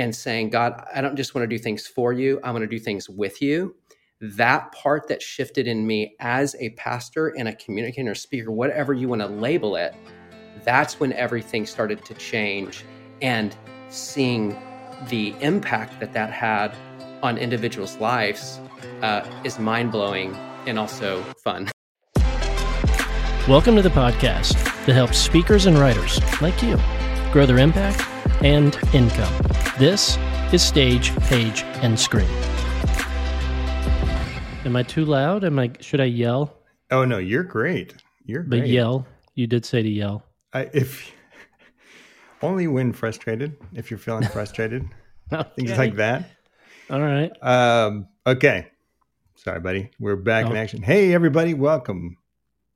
and saying, God, I don't just want to do things for you, I want to do things with you. That part that shifted in me as a pastor and a communicator, speaker, whatever you want to label it, that's when everything started to change. And seeing the impact that that had on individuals' lives uh, is mind blowing and also fun. Welcome to the podcast that helps speakers and writers like you grow their impact and income. This is Stage, Page, and Screen. Am I too loud? Am I? Should I yell? Oh no, you're great. You're great. But yell. You did say to yell. I, if only when frustrated. If you're feeling frustrated, things like that. All right. Um, okay. Sorry, buddy. We're back in Oh. action. Hey, everybody, welcome.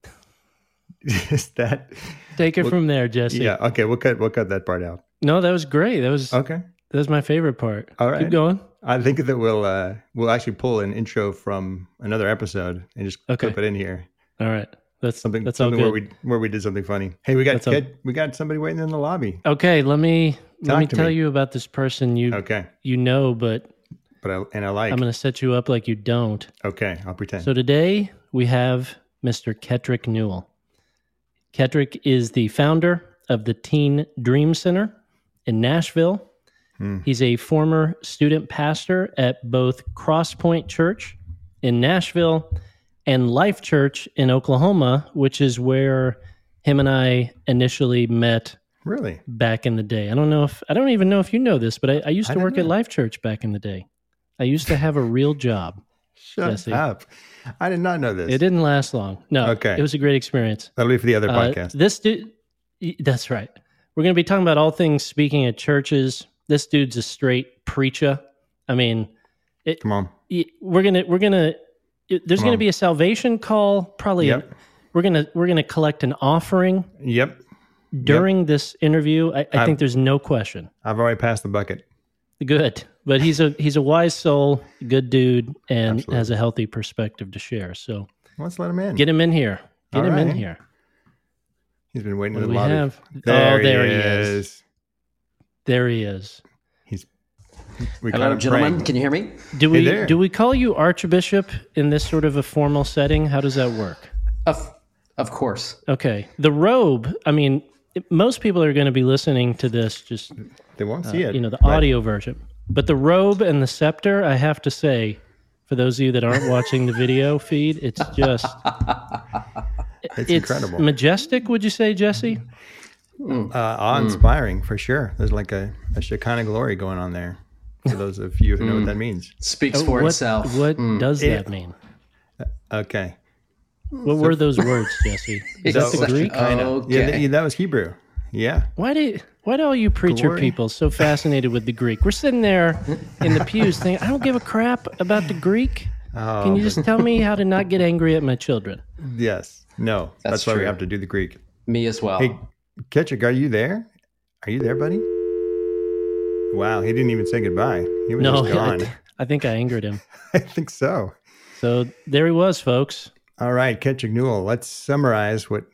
Is that? Take it Well, from there, Jesse. Yeah. Okay. We'll cut. We'll cut that part out. No, that was great. That was Okay. That was my favorite part. All right. Keep going. I think that we'll uh, we'll actually pull an intro from another episode and just Okay. clip it in here. All right. That's Something. That's something where we where we did something funny. Hey, we got That's kid, we got somebody waiting in the lobby. okay, let me let me tell me. you about this person you Okay. you know, but But I and I like. I'm going to set you up like you don't. okay. I'll pretend. So today we have Mr. Ketric Newell. Ketric is the founder of the Teen Dream Center in Nashville. Hmm. He's a former student pastor at both Crosspoint Church in Nashville and Life Church in Oklahoma, which is where him and I initially met really? back in the day. I don't know if I don't even know if you know this, but I, I used to don't work at. Life Church back in the day. I used to have a real job. Shut Jesse. up. I did not know this. It didn't last long. No. Okay. It was a great experience. That'll be for the other Uh, podcast. this dude, that's right. We're going to be talking about all things speaking at churches. This dude's a straight preacher. I mean, it, Come on. we're gonna we're gonna it, there's Come gonna on. be a salvation call. Probably a- Yep. we're gonna we're gonna collect an offering Yep. during this interview. I, I think there's no question. I've already passed the bucket. Good, but he's a he's a wise soul, good dude, and Absolutely. has a healthy perspective to share. So Let's let him in. get him in here. Get All him in here. He's been waiting in the lobby. have? There oh, there he he is. is. There he is. He's. We Hello, gentlemen. praying. Can you hear me? Do we there. do we call you Archbishop in this sort of a formal setting? How does that work? Of, of course. Okay, the robe. I mean, most people are going to be listening to this just They won't see it. Uh, you know the but audio version, but the robe and the scepter. I have to say, for those of you that aren't watching the video feed, it's just It's, incredible. majestic. Would you say, Jesse? Hmm. uh, hmm. awe-inspiring for sure. There's like a, a Shekinah glory going on there. For those of you who know what hmm. that means. Speaks uh, for what itself. what does Yeah. that mean? Uh, okay. What were those words, Jesse? Is that the So- Greek? Shekinah. Okay. Yeah, th- that was Hebrew. Yeah. Why do why do all you preacher Glory. people so fascinated with the Greek? We're sitting there in the pews thinking, I don't give a crap about the Greek. Oh, Can you just tell me how to not get angry at my children? yes. No. That's, That's why we have to do the Greek. Me as well. Hey, Ketric, are you there? Are you there, buddy? Wow, he didn't even say goodbye. He was No, just gone. I, I think I angered him. I think so. So there he was, folks. All right, Ketric Newell, let's summarize what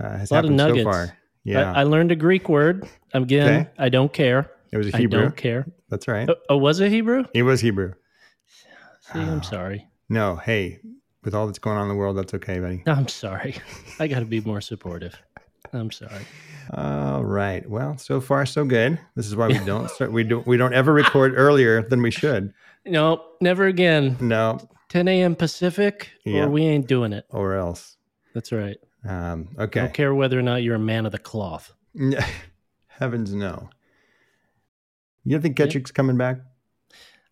uh, has A lot of happened so far. Yeah, I, I learned a Greek word. Again, Okay. I don't care. it was a Hebrew. I don't care. That's right. Oh, oh, was it Hebrew? It was Hebrew. See, I'm sorry. No, hey, with all that's going on in the world, that's okay, buddy. I'm sorry. I got to be more supportive. I'm sorry. All right. Well, so far so good. This is why we don't start. We don't. We don't ever record earlier than we should. No, never again. No, 10 a.m. Pacific, Yeah. or we ain't doing it. or else. That's right. Um, okay. I don't care whether or not you're a man of the cloth. Heavens no. You don't think Ketric's coming back?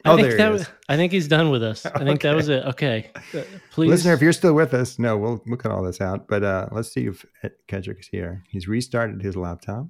I Oh, think there that he was, is. I think he's done with us. I think that was it. Okay. Uh, Please. Listener, if you're still with us, no, we'll we'll cut all this out. But uh, let's see if Ketric is here. He's restarted his laptop.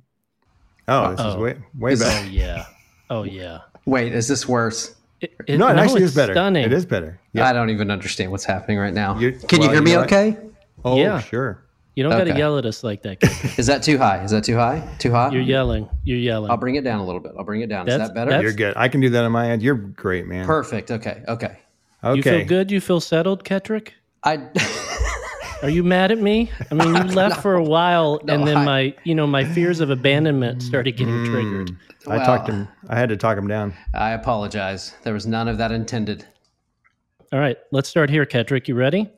Oh, this is Uh-oh. way way Is- oh, yeah. Oh, yeah. Wait, is this worse? It, it- no, it actually it's is better. Stunning. It is better. I don't even understand what's happening right now. You- Can you hear you me know what? okay? Oh, Yeah. sure. You don't got to yell at us like that. Is that too high? Is that too high? Too hot? You're yelling. You're yelling. I'll bring it down a little bit. I'll bring it down. Is that better? You're good. I can do that on my end. You're great, man. Perfect. Okay. Okay. Okay. You feel good? You feel settled, Ketric? I Are you mad at me? I mean, you left No. for a while, No, and then I- my, you know, my fears of abandonment started getting triggered. Mm. I Well- talked him. I had to talk him down. I apologize. There was none of that intended. All right, let's start here, Ketric. You ready?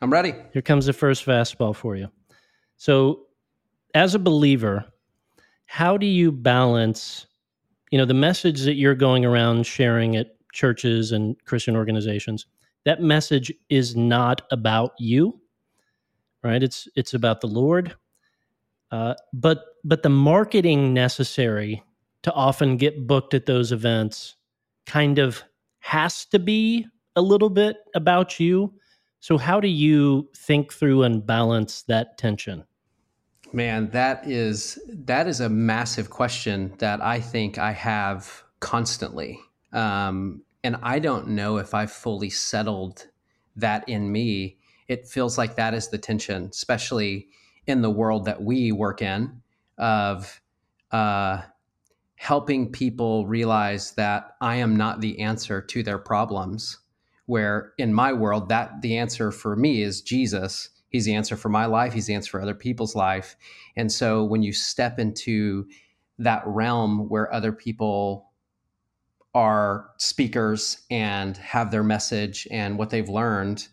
I'm ready. Here comes the first fastball for you. So, as a believer, how do you balance, you know, the message that you're going around sharing at churches and Christian organizations? That message is not about you, right? It's it's about the Lord. Uh, but but the marketing necessary to often get booked at those events kind of has to be a little bit about you. So how do you think through and balance that tension? Man, that is that is a massive question that I think I have constantly, um, and I don't know if I've fully settled that in me. It feels like that is the tension, especially in the world that we work in, of uh, helping people realize that I am not the answer to their problems. Where in my world, that the answer for me is Jesus. He's the answer for my life. He's the answer for other people's life. And so when you step into that realm where other people are speakers and have their message and what they've learned,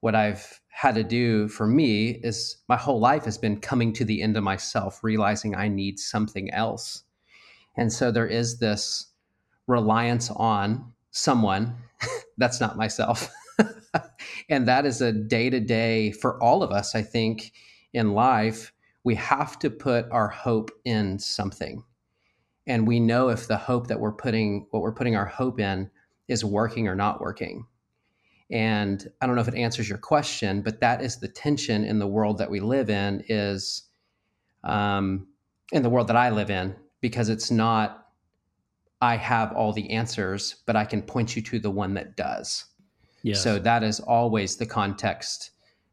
what I've had to do for me is my whole life has been coming to the end of myself, realizing I need something else. And so there is this reliance on someone that's not myself. and that is a day to day for all of us, I think, in life. We have to put our hope in something. And we know if the hope that we're putting, what we're putting our hope in, is working or not working. And I don't know if it answers your question, but that is the tension in the world that we live in, is um, in the world that I live in, because it's not, I have all the answers, but I can point you to the one that does. Yes. So that is always the context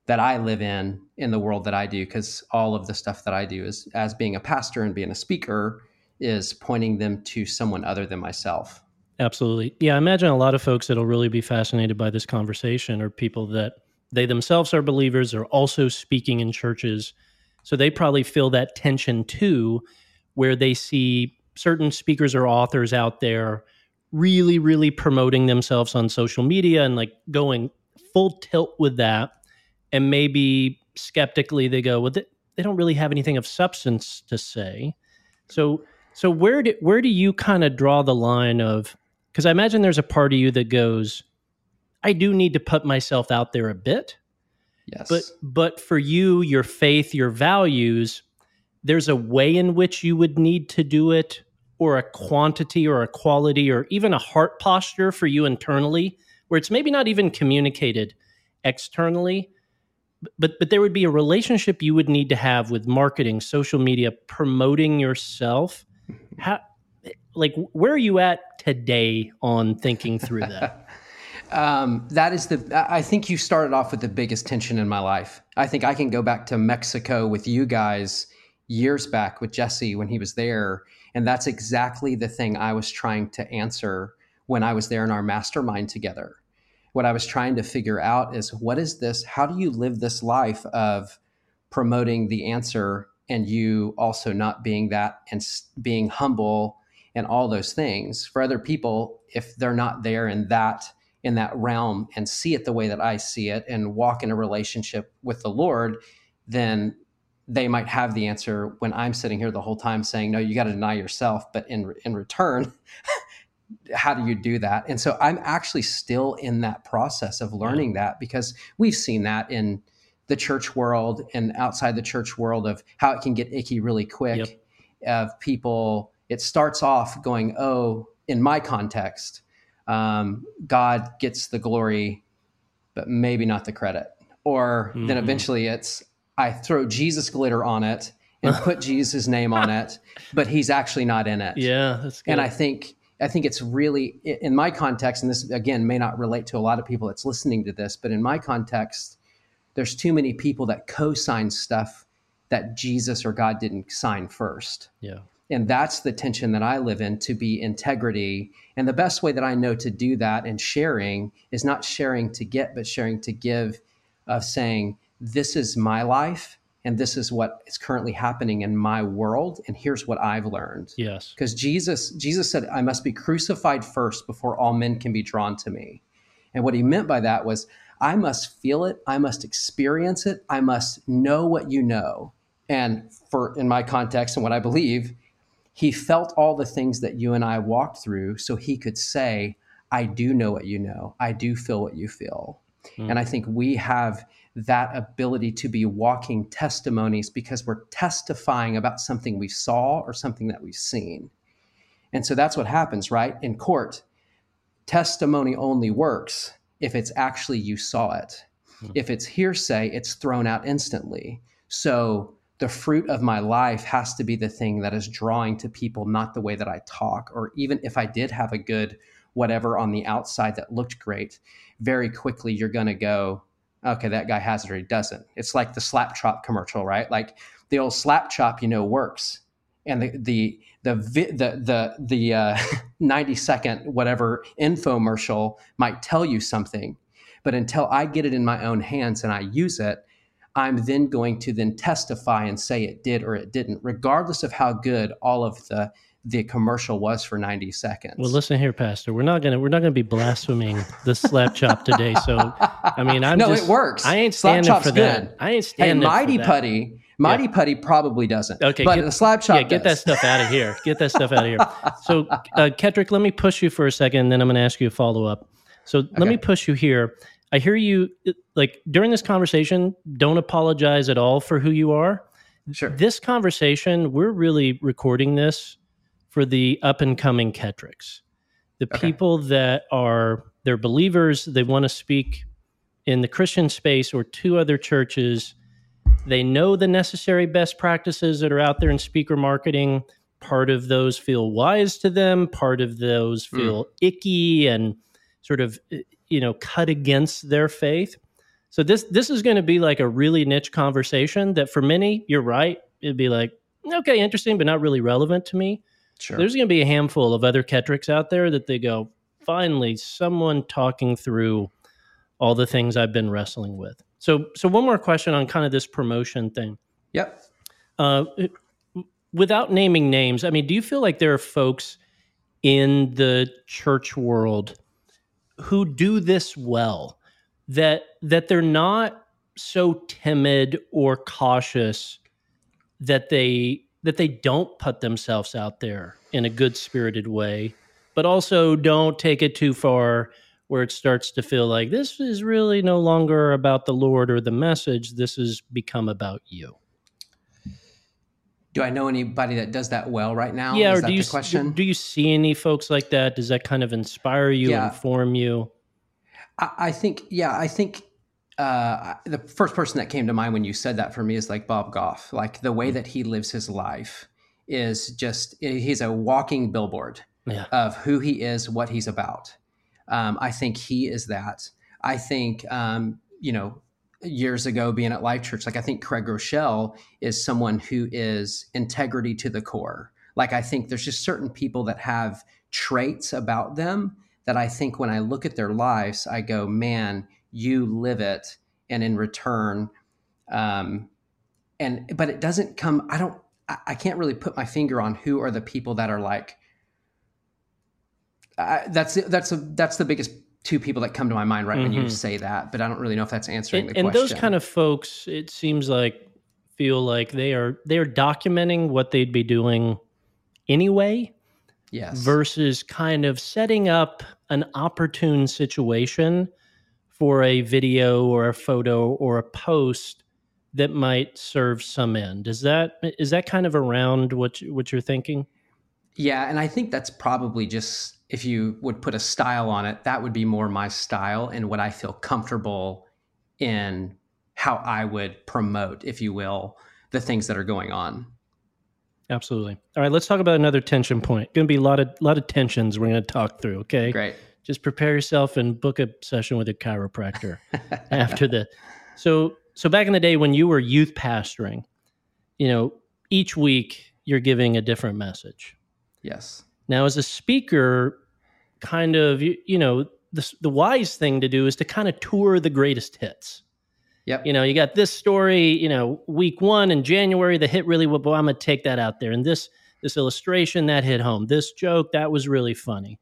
that I live in in the world that I do, because all of the stuff that I do is as being a pastor and being a speaker is pointing them to someone other than myself. Absolutely. Yeah, I imagine a lot of folks that'll really be fascinated by this conversation are people that they themselves are believers, are also speaking in churches. So they probably feel that tension too, where they see certain speakers or authors out there really, really promoting themselves on social media and like going full tilt with that. And maybe skeptically they go, well, they, they don't really have anything of substance to say. So so where do where do you kind of draw the line of because I imagine there's a part of you that goes, I do need to put myself out there a bit, Yes. but but for you, your faith, your values, there's a way in which you would need to do it, or a quantity or a quality, or even a heart posture for you internally, where it's maybe not even communicated externally. But but there would be a relationship you would need to have with marketing, social media, promoting yourself. How like where are you at today on thinking through that? um, that is the. I think you started off with the biggest tension in my life. I think I can go back to Mexico with you guys years back with Jesse when he was there, and that's exactly the thing I was trying to answer when I was there in our mastermind together. What I was trying to figure out is what is this? How do you live this life of promoting the answer and you also not being that and being humble and all those things for other people if they're not there in that in that realm and see it the way that I see it and walk in a relationship with the Lord, then they might have the answer when I'm sitting here the whole time saying, no, you got to deny yourself. But in, in return, how do you do that? And so I'm actually still in that process of learning that because we've seen that in the church world and outside the church world of how it can get icky really quick Yep. of people. It starts off going, oh, in my context, um, God gets the glory, but maybe not the credit. Or then Mhm. eventually it's, I throw Jesus glitter on it and put Jesus' name on it, but he's actually not in it. Yeah, that's good. And I think I think it's really in my context, and this again may not relate to a lot of people that's listening to this, but in my context, there's too many people that co-sign stuff that Jesus or God didn't sign first. yeah. And that's the tension that I live in to be integrity. And the best way that I know to do that and sharing is not sharing to get, but sharing to give, of saying, this is my life and this is what is currently happening in my world and here's what i've learned. Yes. because jesus jesus said i must be crucified first before all men can be drawn to me. And what he meant by that was i must feel it i must experience it i must know what you know. And for in my context and what i believe he felt all the things that you and i walked through so he could say i do know what you know. I do feel what you feel. Mm. and i think we have that ability to be walking testimonies because we're testifying about something we saw or something that we've seen. And so that's what happens, right? In court, testimony only works if it's actually you saw it. Hmm. If it's hearsay, it's thrown out instantly. So the fruit of my life has to be the thing that is drawing to people, not the way that I talk. Or even if I did have a good whatever on the outside that looked great, very quickly you're going to go, okay, that guy has it or he doesn't. It's like the slap chop commercial, right? Like the old slap chop, you know, works. And the the the the the the uh, ninety second whatever infomercial might tell you something, but until I get it in my own hands and I use it, I'm then going to then testify and say it did or it didn't, regardless of how good all of the the commercial was for 90 seconds. Well, listen here, Pastor. We're not gonna we're not gonna be blaspheming the slap chop today. So, I mean, I'm no, just, it works. I ain't Slap standing chop's for that. good. I ain't standing. Mighty for that. Putty, Mighty Putty probably doesn't. Okay, but get- the slap chop. Yeah, get that stuff out of here. Get that stuff out of here. So, uh, Ketric, let me push you for a second, and then I'm going to ask you a follow up. So, let me push you here. I hear you like during this conversation. Don't apologize at all for who you are. Sure. This conversation, we're really recording this for the up and coming Ketrics, the Okay. people that are they're believers. They want to speak in the Christian space or two other churches. They know the necessary best practices that are out there in speaker marketing. Part of those feel wise to them. Part of those Hmm. feel icky and sort of uh, you know cut against their faith. So this this is going to be like a really niche conversation that for many, you're right, it'd be like okay, interesting, but not really relevant to me. Sure. There's going to be a handful of other Ketrics out there that they go, finally, someone talking through all the things I've been wrestling with. So, so one more question on kind of this promotion thing. yep. Uh, without naming names, I mean, do you feel like there are folks in the church world who do this well? That that they're not so timid or cautious that they that they don't put themselves out there in a good spirited way, but also don't take it too far where it starts to feel like this is really no longer about the Lord or the message. This has become about you. Do I know anybody that does that well right now? yeah, Is or that do you the question? do you see any folks like that? Does that kind of inspire you, Yeah. inform you? I, I think, yeah, I think uh, the first person that came to mind when you said that for me is like Bob Goff. Like the Hmm. way that he lives his life is just, he's a walking billboard Yeah, of who he is, what he's about. Um, I think he is that. I think, um, you know, years ago being at Life Church, like I think Craig Groeschel is someone who is integrity to the core. Like I think there's just certain people that have traits about them that I think when I look at their lives, I go, man, you live it. And in return, um, and but it doesn't come, I don't, I, I can't really put my finger on who are the people that are like, I, that's that's a, that's the biggest two people that come to my mind right when you Mhm. say that, but I don't really know if that's answering and, the question and those kind of folks, it seems like feel like they are they are documenting what they'd be doing anyway yes, versus kind of setting up an opportune situation for a video or a photo or a post that might serve some end. Is that is that kind of around what you, what you're thinking? yeah, and I think that's probably just if you would put a style on it, that would be more my style and what I feel comfortable in how I would promote, if you will, the things that are going on. Absolutely. All right, let's talk about another tension point. Going to be a lot of lot of tensions we're going to talk through. Okay, Great. Just prepare yourself and book a session with a chiropractor after the. So so back in the day when you were youth pastoring, you know, each week you're giving a different message. Yes. Now, as a speaker, kind of you, you know the the wise thing to do is to kind of tour the greatest hits. Yep. You know, you got this story, you know, week one in January, the hit really well, I'm gonna take that out there. And this this illustration that hit home, this joke, that was really funny.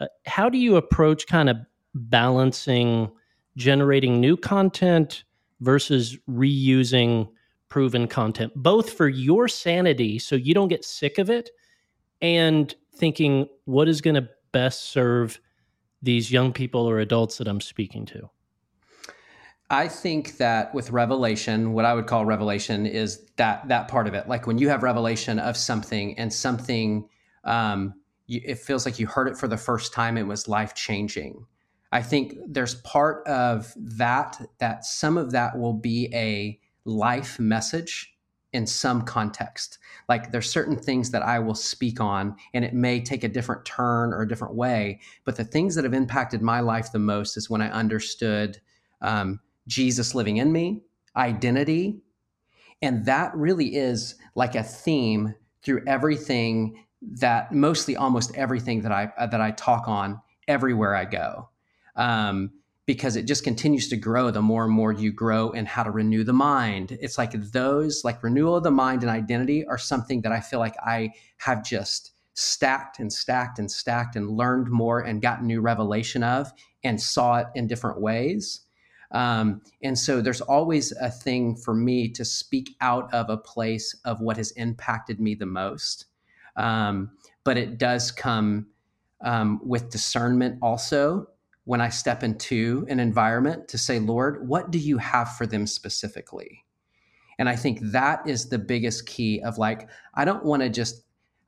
Uh, how do you approach kind of balancing generating new content versus reusing proven content, both for your sanity so you don't get sick of it and thinking what is going to best serve these young people or adults that I'm speaking to? I think that with revelation, what I would call revelation is that that part of it. Like when you have revelation of something and something, um, you, it feels like you heard it for the first time. It was life changing. I think there's part of that that some of that will be a life message in some context. Like there's certain things that I will speak on, and it may take a different turn or a different way. But the things that have impacted my life the most is when I understood um, Jesus living in me, identity. And that really is like a theme through everything that mostly almost everything that I that I talk on everywhere I go. Um, because it just continues to grow the more and more you grow in how to renew the mind. It's like those, like renewal of the mind and identity, are something that I feel like I have just stacked and stacked and stacked and learned more and gotten new revelation of and saw it in different ways. Um, and so there's always a thing for me to speak out of a place of what has impacted me the most. Um, but it does come um, with discernment also when I step into an environment to say, Lord, what do you have for them specifically? And I think that is the biggest key of like, I don't want to just,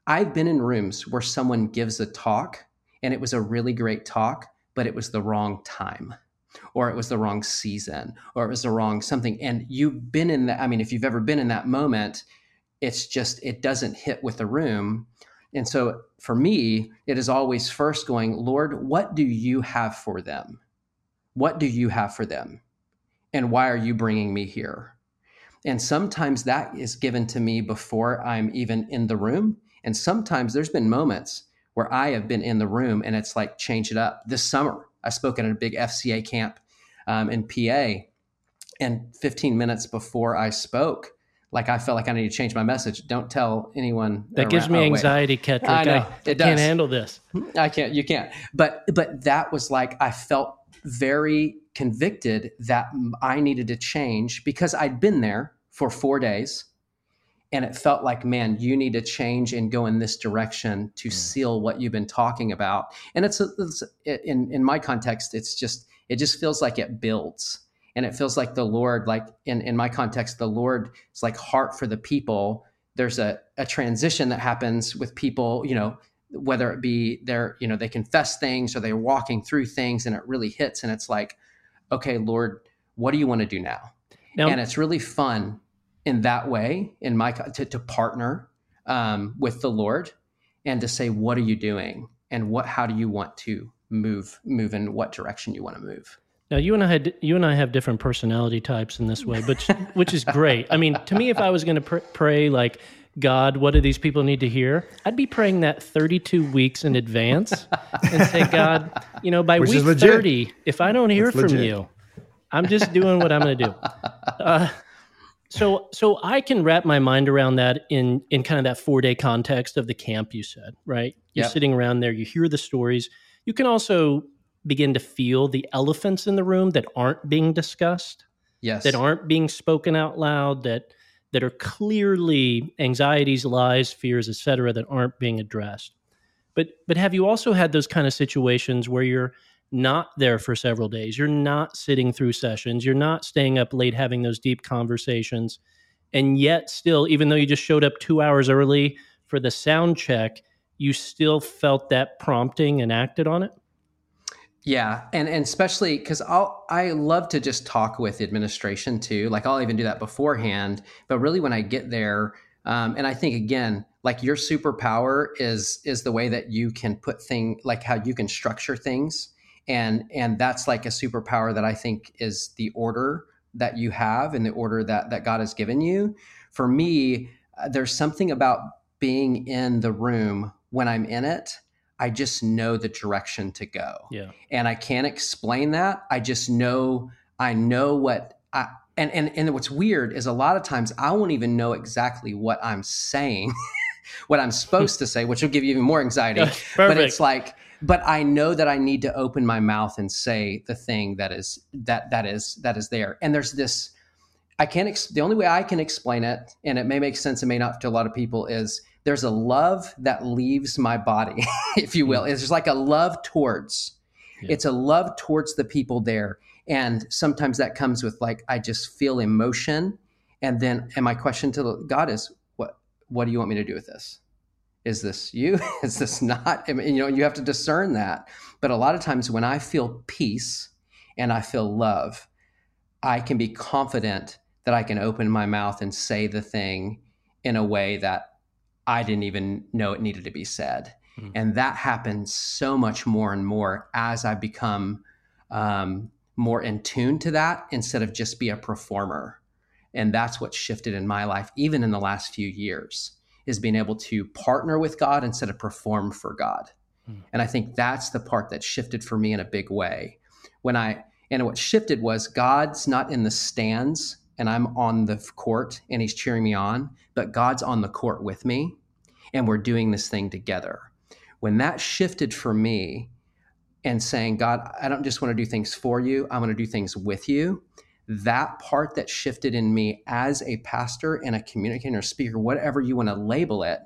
I've been in rooms where someone gives a talk and it was a really great talk, but it was the wrong time or it was the wrong season or it was the wrong something and you've been in that i mean if you've ever been in that moment it's just it doesn't hit with the room. And so for me it is always first going lord what do you have for them? What do you have for them? And why are you bringing me here? And sometimes that is given to me before i'm even in the room. And sometimes there's been moments where i have been in the room and it's like change it up. This summer I spoke at a big FCA camp um, in PA, and 15 minutes before I spoke, like I felt like I need to change my message. Don't tell anyone. That around. gives me oh, anxiety, Ketric. I know I, it can't handle this. I can't. You can't. But but that was like I felt very convicted that I needed to change because I'd been there for four days and it felt like man you need to change and go in this direction to mm. seal what you've been talking about and it's, it's, in in my context it's just it just feels like it builds and it feels like the lord like in in my context the lord is like heart for the people. There's a, a transition that happens with people you know whether it be they're you know they confess things or they're walking through things and it really hits and it's like okay lord what do you want to do now, now and it's really fun in that way in my to, to partner um, with the lord and to say what are you doing? And what how do you want to move move in what direction you want to move now you and I had you and I have different personality types in this way, but which is great. I mean, to me, if I was going to pr- pray like God, what do these people need to hear? I'd be praying that 32 weeks in advance and say, God, you know, by which week 30, if I don't hear That's from legit. you, I'm just doing what I'm going to do. Uh, so so I can wrap my mind around that in in kind of that four day context of the camp you said, right? You're yep. sitting around there, you hear the stories. You can also begin to feel the elephants in the room that aren't being discussed. Yes. That aren't being spoken out loud, that that are clearly anxieties, lies, fears, etc., that aren't being addressed. But but have you also had those kind of situations where you're not there for several days. You're not sitting through sessions. You're not staying up late having those deep conversations. And yet, still, even though you just showed up two hours early for the sound check, you still felt that prompting and acted on it? Yeah, and and especially because I'll I love to just talk with administration too. Like I'll even do that beforehand. But really, when I get there, um, and I think again, like your superpower is is the way that you can put thing like how you can structure things and and that's like a superpower that i think is the order that you have and the order that that god has given you for me uh, there's something about being in the room when i'm in it i just know the direction to go yeah and i can't explain that i just know i know what I, and and and what's weird is a lot of times I won't even know exactly what I'm saying, what I'm supposed to say, which will give you even more anxiety. but it's like, but I know that I need to open my mouth and say the thing that is that that is that is there. And there's this. I can't. Ex- the only way I can explain it, and it may make sense, it may not to a lot of people, is there's a love that leaves my body, if you will. Mm. It's just like a love towards. Yeah. It's a love towards the people there and sometimes that comes with like, I just feel emotion. And then, and my question to God is, what, what do you want me to do with this? Is this you? is this not? I mean, you know, you have to discern that. But a lot of times when I feel peace and I feel love, I can be confident that I can open my mouth and say the thing in a way that I didn't even know it needed to be said. Mm-hmm. And that happens so much more and more as I become um, more in tune to that instead of just be a performer. And that's what shifted in my life, even in the last few years, is being able to partner with God instead of perform for God. Hmm. And I think that's the part that shifted for me in a big way. When I, and what shifted was God's not in the stands and I'm on the court and he's cheering me on, but God's on the court with me and we're doing this thing together. When that shifted for me, and saying, God, I don't just want to do things for you, I want to do things with you. That part that shifted in me as a pastor and a communicator, speaker, whatever you want to label it,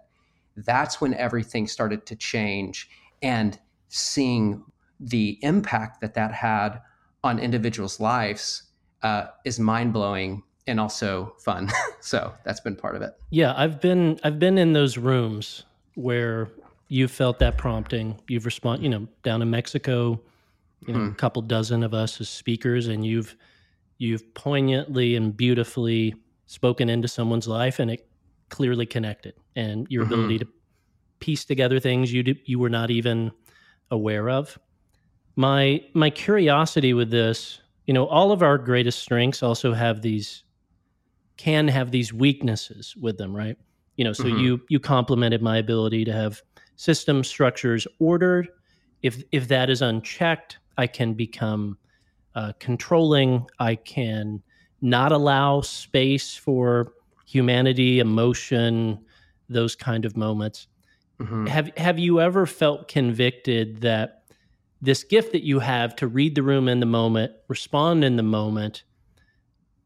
that's when everything started to change. And seeing the impact that that had on individuals' lives uh, is mind blowing and also fun. so that's been part of it. Yeah, I've been I've been in those rooms where you've felt that prompting. You've responded, you know, down in Mexico, you know, hmm. a couple dozen of us as speakers, and you've you've poignantly and beautifully spoken into someone's life, and it clearly connected. And your mm-hmm. ability to piece together things you you were not even aware of. My my curiosity with this, you know, all of our greatest strengths also have these can have these weaknesses with them, right? You know, so mm-hmm. you you complimented my ability to have system structures ordered. If if that is unchecked, I can become uh, controlling. I can not allow space for humanity, emotion, those kind of moments. Mm-hmm. Have Have you ever felt convicted that this gift that you have to read the room in the moment, respond in the moment,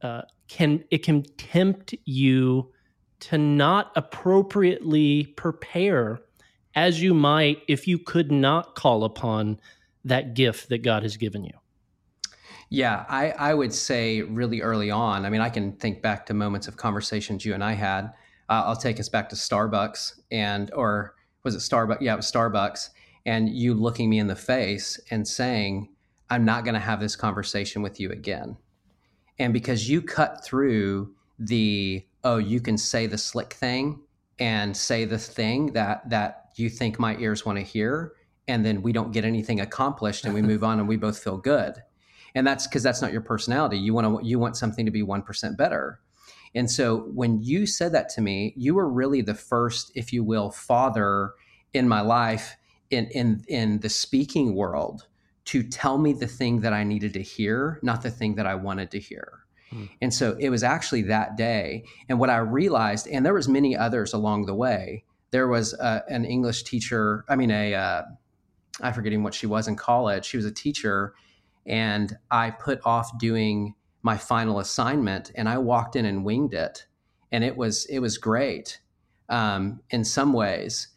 uh, can it can tempt you to not appropriately prepare as you might if you could not call upon that gift that God has given you? Yeah, I, I would say really early on. I mean, I can think back to moments of conversations you and I had. Uh, I'll take us back to Starbucks and, or was it Starbucks? Yeah, it was Starbucks. And you looking me in the face and saying, I'm not going to have this conversation with you again. And because you cut through the, oh, you can say the slick thing and say the thing that, that you think my ears want to hear and then we don't get anything accomplished and we move on and we both feel good. And that's because that's not your personality. You want to you want something to be 1% better. And so when you said that to me you were really the first if you will father in my life in in in the speaking world to tell me the thing that i needed to hear not the thing that i wanted to hear hmm. and so it was actually that day and what i realized and there was many others along the way there was uh, an English teacher. I mean, a uh, I forgetting what she was in college. She was a teacher, and I put off doing my final assignment, and I walked in and winged it, and it was it was great um, in some ways.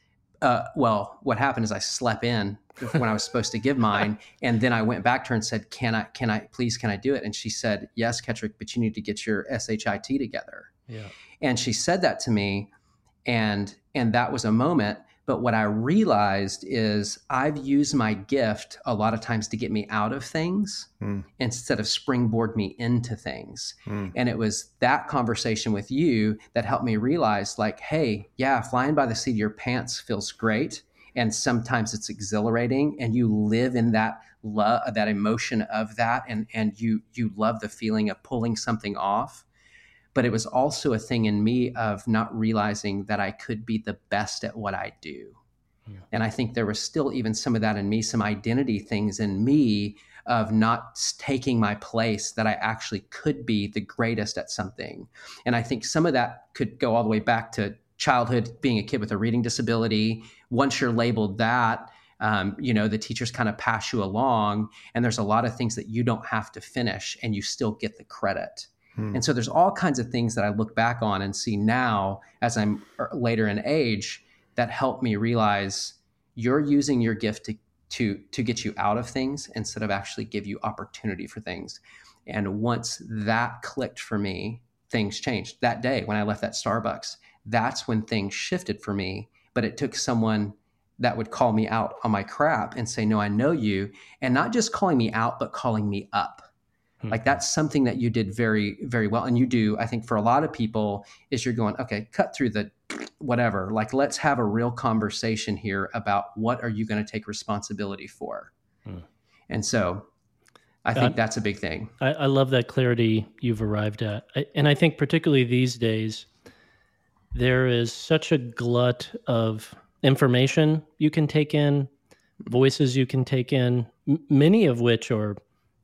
Uh, well, what happened is I slept in when I was supposed to give mine, and then I went back to her and said, "Can I? Can I? Please, can I do it?" And she said, "Yes, Ketric, but you need to get your SHIT together." Yeah. And she said that to me, and and that was a moment but what i realized is i've used my gift a lot of times to get me out of things mm. instead of springboard me into things mm. and it was that conversation with you that helped me realize like hey yeah flying by the seat of your pants feels great and sometimes it's exhilarating and you live in that love that emotion of that and and you you love the feeling of pulling something off but it was also a thing in me of not realizing that I could be the best at what I do. Yeah. And I think there was still even some of that in me, some identity things in me of not taking my place that I actually could be the greatest at something. And I think some of that could go all the way back to childhood, being a kid with a reading disability. Once you're labeled that, um, you know, the teachers kind of pass you along, and there's a lot of things that you don't have to finish, and you still get the credit. Hmm. And so there's all kinds of things that I look back on and see now as I'm er, later in age that help me realize you're using your gift to to to get you out of things instead of actually give you opportunity for things. And once that clicked for me, things changed. That day when I left that Starbucks, that's when things shifted for me. But it took someone that would call me out on my crap and say, No, I know you. And not just calling me out, but calling me up. Mm-hmm. Like that's something that you did very, very well. And you do, I think, for a lot of people, is you're going, okay, cut through the whatever. Like, let's have a real conversation here about what are you going to take responsibility for. Hmm. And so I think that's a big thing. I, I, love that clarity you've arrived at. I, and I think, particularly these days, there is such a glut of information you can take in, voices you can take in, m- many of which are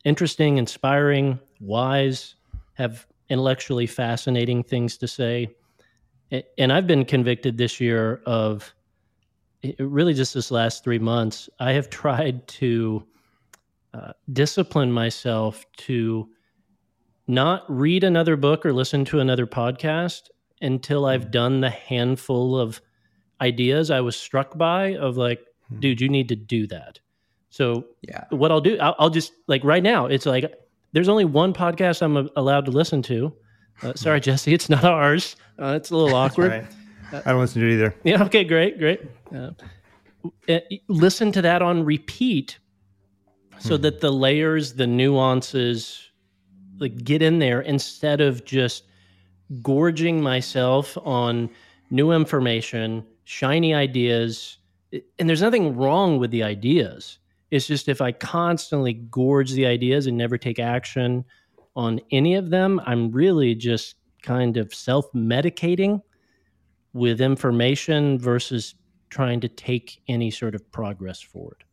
interesting, inspiring, wise, have intellectually fascinating things to say and I've been convicted this year of really just this last three months. I have tried to uh, discipline myself to not read another book or listen to another podcast until I've mm. done the handful of ideas I was struck by of like, hmm. dude, you need to do that. So yeah, what I'll do, I'll, I'll just like right now, it's like there's only one podcast I'm allowed to listen to uh, sorry, Jesse, it's not ours. Uh, it's a little awkward. Right. Uh, I don't listen to it either. Yeah. Okay. Great. Great. Uh, uh, listen to that on repeat, so hmm. that the layers, the nuances, like get in there instead of just gorging myself on new information, shiny ideas. And there's nothing wrong with the ideas. It's just if I constantly gorge the ideas and never take action on any of them. I'm really just kind of self medicating with information versus trying to take any sort of progress forward.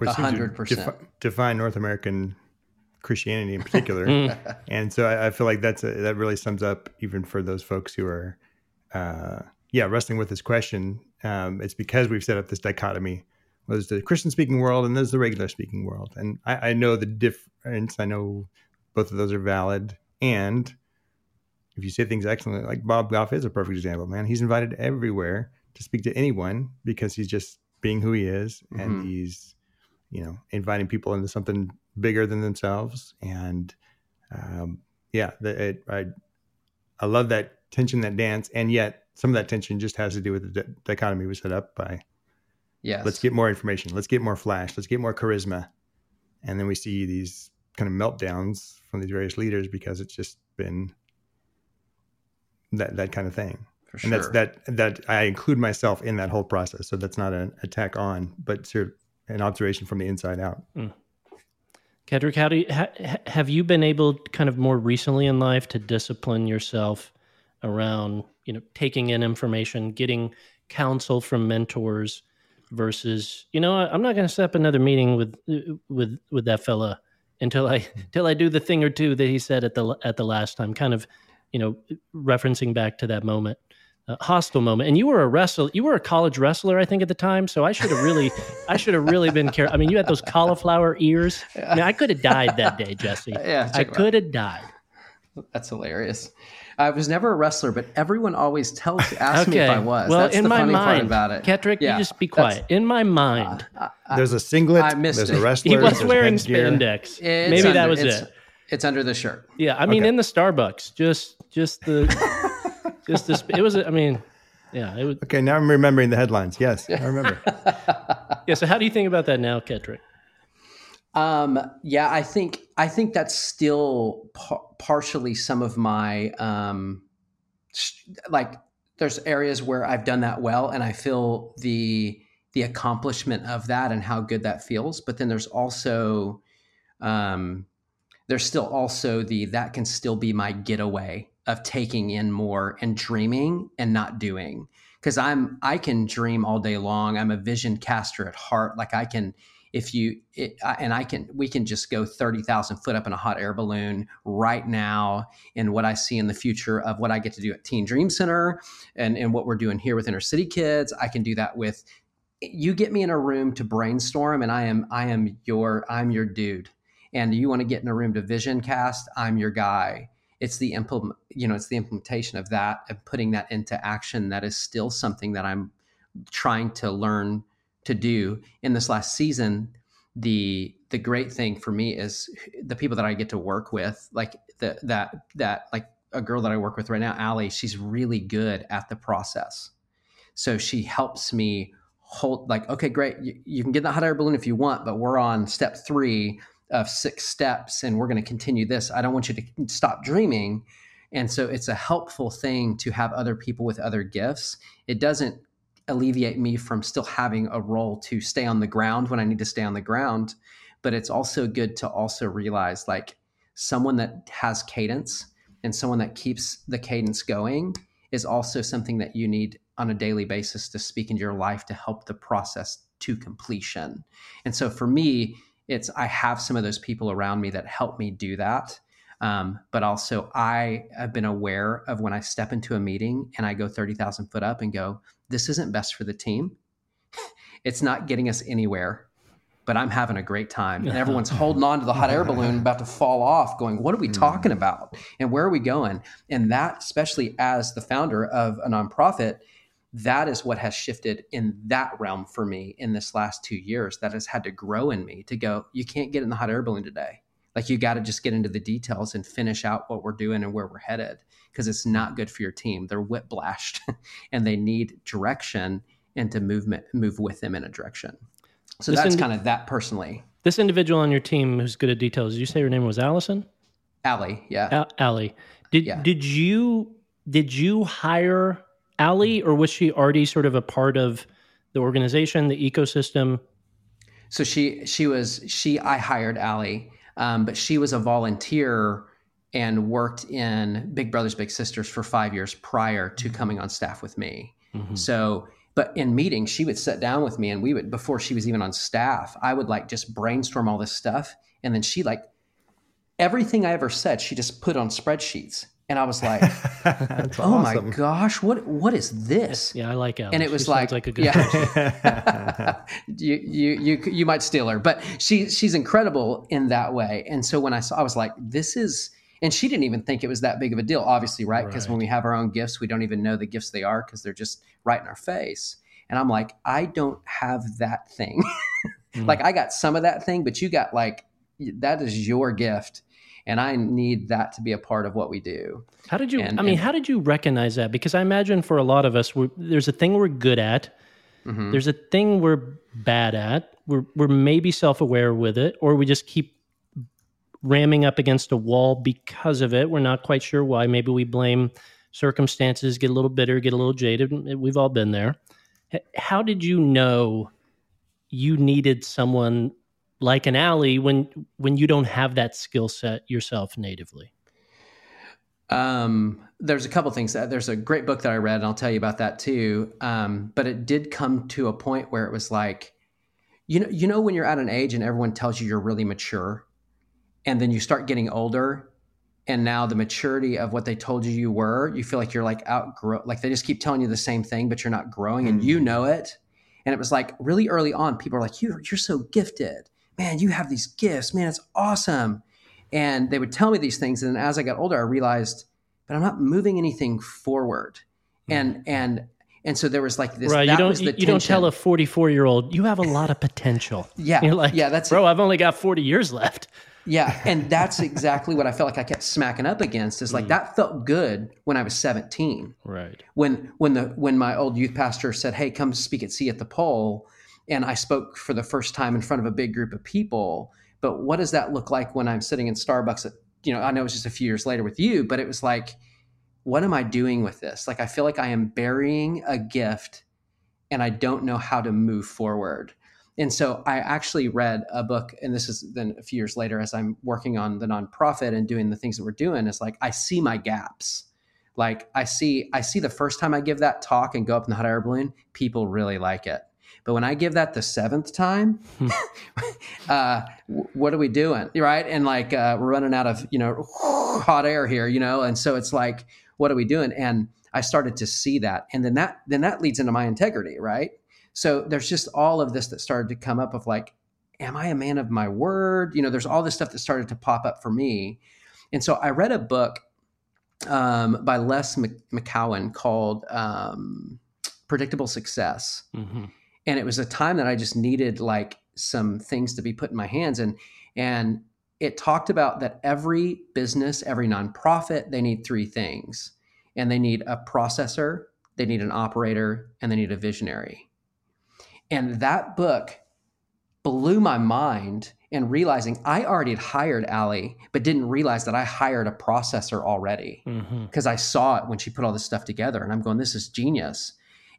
A hundred percent. Define North American Christianity in particular, mm. and so I, I, feel like that's a, that really sums up even for those folks who are, uh, yeah, wrestling with this question. Um, it's because we've set up this dichotomy. There's the Christian speaking world and there's the regular speaking world, and I, I know the difference. I know both of those are valid. And if you say things excellently, like Bob Goff is a perfect example, man. He's invited everywhere to speak to anyone because he's just being who he is mm-hmm. and he's, you know, inviting people into something bigger than themselves. And um, yeah, the, it, I, I love that tension, that dance. And yet some of that tension just has to do with the dichotomy we set up by, yes. let's get more information. Let's get more flash. Let's get more charisma. And then we see these kind of meltdowns from these various leaders because it's just been that that kind of thing. For sure. And that's that that I include myself in that whole process. So that's not an attack on, but sort of an observation from the inside out. Mm. Ketric, how do you, ha, have you been able, kind of more recently in life, to discipline yourself around, you know, taking in information, getting counsel from mentors, versus, you know, I'm not going to set up another meeting with with with that fella until I until I do the thing or two that he said at the at the last time, kind of, you know, referencing back to that moment, uh, hostile moment. And you were a wrestler, you were a college wrestler, I think, at the time. So I should have really, I should have really been careful. I mean, you had those cauliflower ears. I, mean, I could have died that day, Jesse. Yeah, I could have died. That's hilarious. I was never a wrestler, but everyone always tells asks okay. me if I was. Well, that's in the my funny mind, part about it. Ketric, yeah, you just be quiet. In my mind, uh, uh, there's a singlet. I missed there's it. a wrestler. He was wearing spandex. Maybe under, that was it. It's under the shirt. Yeah, I mean, okay. in the Starbucks, just just the just this. It was. I mean, yeah, it was. Okay, now I'm remembering the headlines. Yes, I remember. yeah. So, how do you think about that now, Ketric? Um, yeah, I think I think that's still par- partially some of my um, like there's areas where I've done that well and I feel the the accomplishment of that and how good that feels. But then there's also um, there's still also the that can still be my getaway of taking in more and dreaming and not doing because I'm I can dream all day long. I'm a vision caster at heart. Like I can if you it, and I can we can just go 30,000 foot up in a hot air balloon right now and what I see in the future of what I get to do at Teen Dream Center and and what we're doing here with inner city kids. I can do that with you get me in a room to brainstorm and I am I am your I'm your dude. And you want to get in a room to vision cast I'm your guy. It's the implement you know it's the implementation of that and putting that into action that is still something that I'm trying to learn to do in this last season the the great thing for me is the people that I get to work with like the, that that like a girl that I work with right now Allie she's really good at the process. So she helps me hold like okay great you, you can get the hot air balloon if you want but we're on step three of six steps and we're going to continue this. I don't want you to stop dreaming. And so it's a helpful thing to have other people with other gifts. It doesn't alleviate me from still having a role to stay on the ground when I need to stay on the ground. But it's also good to also realize like someone that has cadence and someone that keeps the cadence going is also something that you need on a daily basis to speak into your life to help the process to completion. And so for me, it's I have some of those people around me that help me do that. Um, but also, I have been aware of when I step into a meeting and I go 30,000 foot up and go, this isn't best for the team. it's not getting us anywhere, but I'm having a great time. And everyone's holding on to the hot air balloon about to fall off, going, What are we talking hmm. about? And where are we going? And that, especially as the founder of a nonprofit, that is what has shifted in that realm for me in this last two years that has had to grow in me to go, you can't get in the hot air balloon today. Like you got to just get into the details and finish out what we're doing and where we're headed because it's not good for your team. They're whiplashed and they need direction and to movement move with them in a direction. So this that's indi- kind of that personally. This individual on your team who's good at details. Did you say her name was Allison? Allie, yeah. A- Allie. Did yeah. did you did you hire Allie or was she already sort of a part of the organization, the ecosystem? So she she was she I hired Allie um, but she was a volunteer and worked in Big Brothers Big Sisters for five years prior to mm-hmm. coming on staff with me. Mm-hmm. So, but in meetings, she would sit down with me, and we would before she was even on staff, I would like just brainstorm all this stuff, and then she like everything I ever said, she just put on spreadsheets. And I was like, "Oh awesome. my gosh, what what is this?" Yeah, I like Alex. And it was like, like a good yeah. you, you you you might steal her, but she she's incredible in that way. And so when I saw, I was like, "This is." And she didn't even think it was that big of a deal, obviously, right? Because right. when we have our own gifts, we don't even know the gifts they are because they're just right in our face. And I'm like, I don't have that thing. mm. Like I got some of that thing, but you got like that is your gift and I need that to be a part of what we do. How did you? And, I mean, and, how did you recognize that? Because I imagine for a lot of us, there's a thing we're good at. Mm-hmm. There's a thing we're bad at. We're we're maybe self aware with it, or we just keep ramming up against a wall because of it. We're not quite sure why. Maybe we blame circumstances, get a little bitter, get a little jaded. We've all been there. How did you know you needed someone like an Allie when when you don't have that skill set yourself natively? Um, there's a couple things. That, there's a great book that I read, and I'll tell you about that too. Um, but it did come to a point where it was like, you know, you know, when you're at an age and everyone tells you you're really mature, and then you start getting older, and now the maturity of what they told you you were, you feel like you're like outgrow, like they just keep telling you the same thing, but you're not growing, and you mm. know it. And it was like really early on, people are like, "You, you're so gifted." man, you have these gifts, man, it's awesome. And they would tell me these things. And as I got older, I realized, but I'm not moving anything forward. Mm-hmm. And, and, and so there was like this. Right. You don't, you, you don't tell a 44 year old, you have a lot of potential. yeah. You're like, yeah, that's, bro, I've only got 40 years left. Yeah. And that's exactly what I felt like I kept smacking up against is like, mm. that felt good when I was 17. Right. When, when the, when my old youth pastor said, Hey, come speak at Sea at the Pole and I spoke for the first time in front of a big group of people. But what does that look like when I'm sitting in Starbucks at, you know, I know it was just a few years later with you, but it was like, what am I doing with this? Like, I feel like I am burying a gift and I don't know how to move forward. And so I actually read a book, and this is then a few years later as I'm working on the nonprofit and doing the things that we're doing, is like I see my gaps. Like I see, I see the first time I give that talk and go up in the hot air balloon, people really like it But when I give that the seventh time, hmm. uh, what are we doing? Right. And like, uh, we're running out of, you know, hot air here, you know? And so it's like, what are we doing? And I started to see that. And then that, then that leads into my integrity. Right. So there's just all of this that started to come up of like, am I a man of my word? You know, there's all this stuff that started to pop up for me. And so I read a book um, by Les McKeown called um, Predictable Success. Mm-hmm. And it was a time that I just needed like some things to be put in my hands. And, and it talked about that every business, every nonprofit, they need three things. And they need a processor, they need an operator, and they need a visionary. And that book blew my mind and realizing I already had hired Allie, but didn't realize that I hired a processor already because mm-hmm. I saw it when she put all this stuff together, and I'm going, "This is genius,"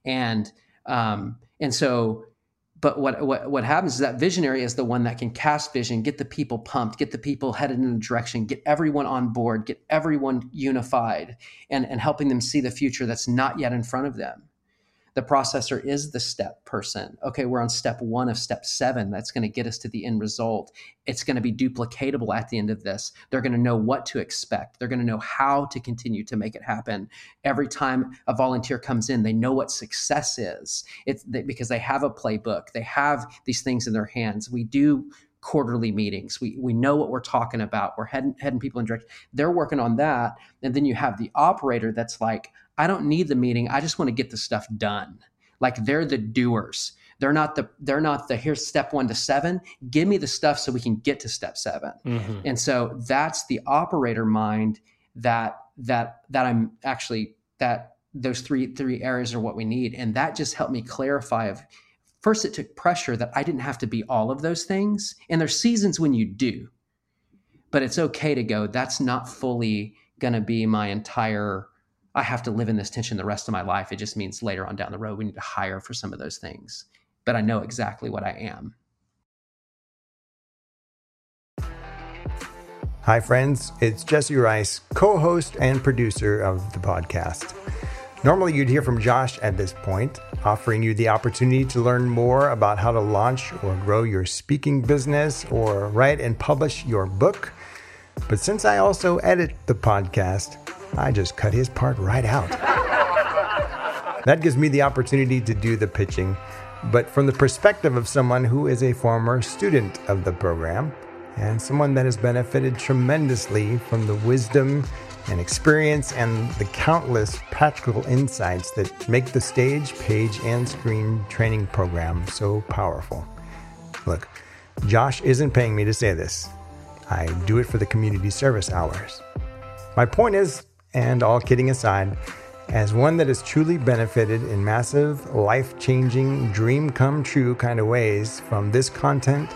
and um, and so. But what, what what happens is that visionary is the one that can cast vision, get the people pumped, get the people headed in a direction, get everyone on board, get everyone unified, and and helping them see the future that's not yet in front of them the processor is the step person. Okay, we're on step one of step seven. That's going to get us to the end result. It's going to be duplicatable at the end of this. They're going to know what to expect. They're going to know how to continue to make it happen. Every time a volunteer comes in, they know what success is. It's because they have a playbook. They have these things in their hands. We do quarterly meetings. We we know what we're talking about. We're heading heading people in direction. They're working on that, and then you have the operator that's like, I don't need the meeting. I just want to get the stuff done. Like they're the doers. They're not the they're not the here's step one to seven. Give me the stuff so we can get to step 7 mm-hmm. And so that's the operator mind that that that I'm actually that those three three areas are what we need. And that just helped me clarify of first it took pressure that I didn't have to be all of those things. And there's seasons when you do. But it's okay to go, that's not fully gonna be my entire I have to live in this tension the rest of my life. It just means later on down the road, we need to hire for some of those things. But I know exactly what I am. Hi, friends. It's Jesse Rice, co host and producer of the podcast. Normally, you'd hear from Josh at this point, offering you the opportunity to learn more about how to launch or grow your speaking business or write and publish your book. But since I also edit the podcast, I just cut his part right out. that gives me the opportunity to do the pitching, but from the perspective of someone who is a former student of the program and someone that has benefited tremendously from the wisdom and experience and the countless practical insights that make the stage, page, and screen training program so powerful. Look, Josh isn't paying me to say this. I do it for the community service hours. My point is, and all kidding aside, as one that has truly benefited in massive, life changing, dream come true kind of ways from this content,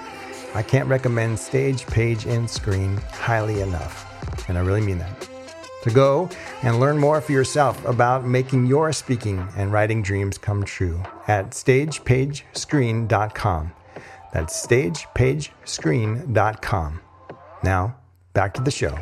I can't recommend Stage, Page, and Screen highly enough. And I really mean that. To go and learn more for yourself about making your speaking and writing dreams come true at stagepagescreen.com. That's stagepagescreen.com. Now, back to the show.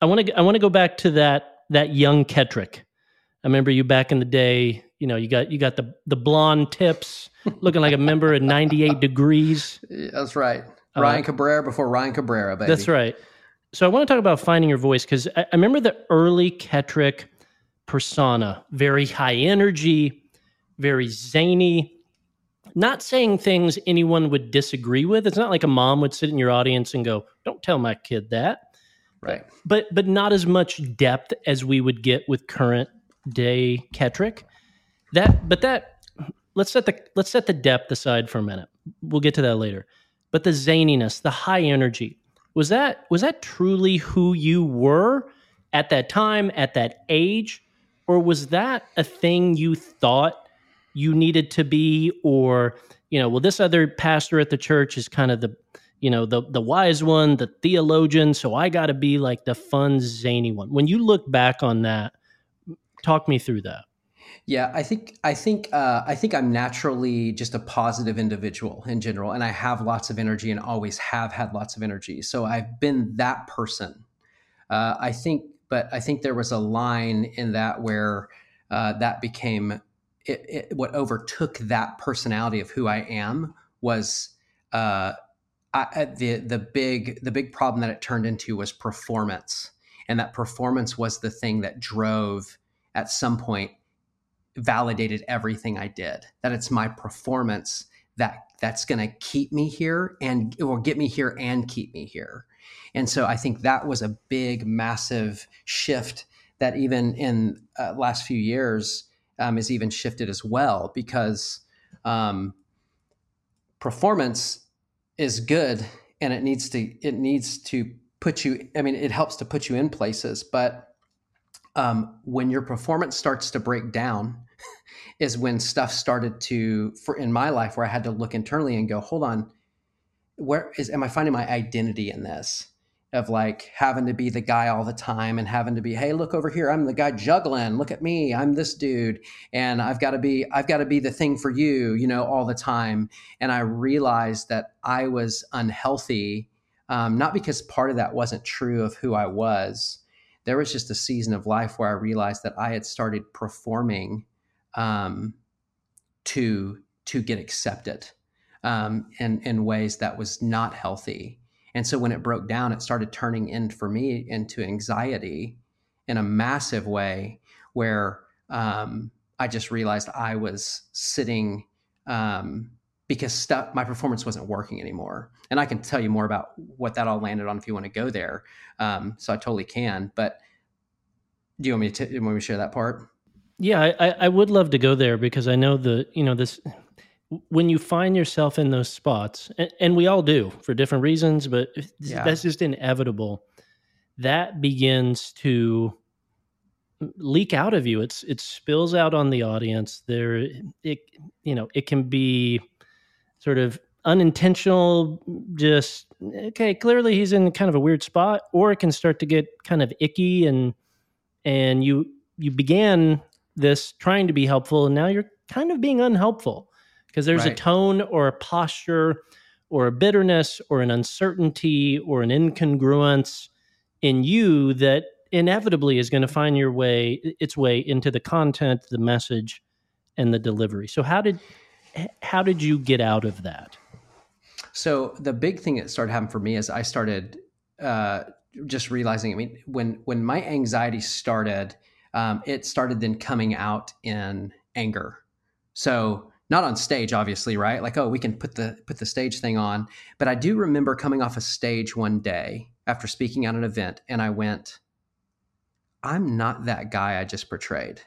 I want to I want to go back to that that young Ketric. I remember you back in the day. You know, you got you got the the blonde tips, looking like a member of 98 degrees. That's right. Uh, Ryan uh, Cabrera before Ryan Cabrera, baby. That's right. So I want to talk about finding your voice because I, I remember the early Ketric persona, very high energy, very zany, not saying things anyone would disagree with. It's not like a mom would sit in your audience and go, "Don't tell my kid that." Right. But but not as much depth as we would get with current day Ketric. That but that let's set the let's set the depth aside for a minute. We'll get to that later. But the zaniness, the high energy, was that was that truly who you were at that time, at that age? Or was that a thing you thought you needed to be? Or, you know, well, this other pastor at the church is kind of the you know the the wise one the theologian so i got to be like the fun zany one when you look back on that talk me through that yeah i think i think uh, i think i'm naturally just a positive individual in general and i have lots of energy and always have had lots of energy so i've been that person. Uh, i think but i think there was a line in that where uh, that became it, it, what overtook that personality of who I am was uh, I, the the big the big problem that it turned into was performance, and that performance was the thing that drove at some point validated everything I did. That it's my performance that that's going to keep me here and it will get me here and keep me here. And so I think that was a big, massive shift that even in uh, last few years um, has even shifted as well because um, performance is good and it needs to it needs to put you. I mean, it helps to put you in places, but um, when your performance starts to break down is when stuff started to for in my life where I had to look internally and go, hold on, where is am I finding my identity in this? Of like having to be the guy all the time and having to be, hey, look over here, I'm the guy juggling. Look at me, I'm this dude, and I've got to be, I've got to be the thing for you, you know, all the time. And I realized that I was unhealthy, um, not because part of that wasn't true of who I was. There was just a season of life where I realized that I had started performing um, to to get accepted um, in in ways that was not healthy. And so when it broke down, it started turning in for me into anxiety in a massive way, where um, I just realized I was sitting um, because stuff my performance wasn't working anymore. And I can tell you more about what that all landed on if you want to go there. Um, so I totally can. But do you want me to, want me to share that part? Yeah, I, I would love to go there because I know the you know this when you find yourself in those spots, and, and we all do for different reasons, but yeah. that's just inevitable. That begins to leak out of you. It's it spills out on the audience. There, it you know it can be sort of unintentional. Just okay, clearly he's in kind of a weird spot, or it can start to get kind of icky and and you you began this trying to be helpful and now you're kind of being unhelpful because there's right. a tone or a posture or a bitterness or an uncertainty or an incongruence in you that inevitably is going to find your way its way into the content the message and the delivery so how did how did you get out of that so the big thing that started happening for me is i started uh, just realizing i mean when when my anxiety started um, it started then coming out in anger. So not on stage, obviously, right? Like, oh, we can put the put the stage thing on. But I do remember coming off a stage one day after speaking at an event, and I went, I'm not that guy I just portrayed.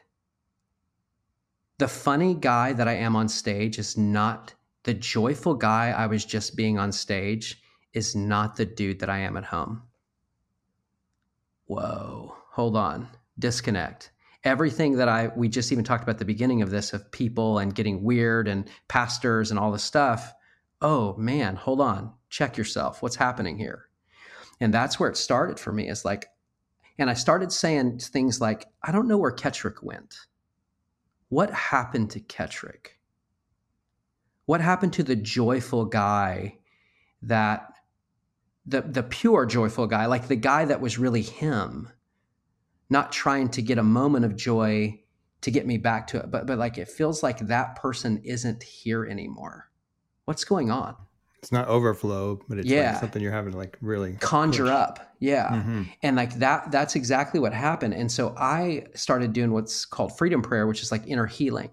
The funny guy that I am on stage is not the joyful guy I was just being on stage, is not the dude that I am at home. Whoa, hold on disconnect. Everything that i we just even talked about the beginning of this of people and getting weird and pastors and all this stuff oh man hold on check yourself. What's happening here? And that's where it started for me is like and i started saying things like i don't know where Ketric went. What happened to Ketric? What happened to the joyful guy that the the pure joyful guy like the guy that was really him not trying to get a moment of joy to get me back to it but but like it feels like that person isn't here anymore. What's going on? It's not overflow but it's yeah. like something you're having to like really conjure push. up. Yeah. Mm-hmm. and like that that's exactly what happened. And so i started doing what's called freedom prayer which is like inner healing.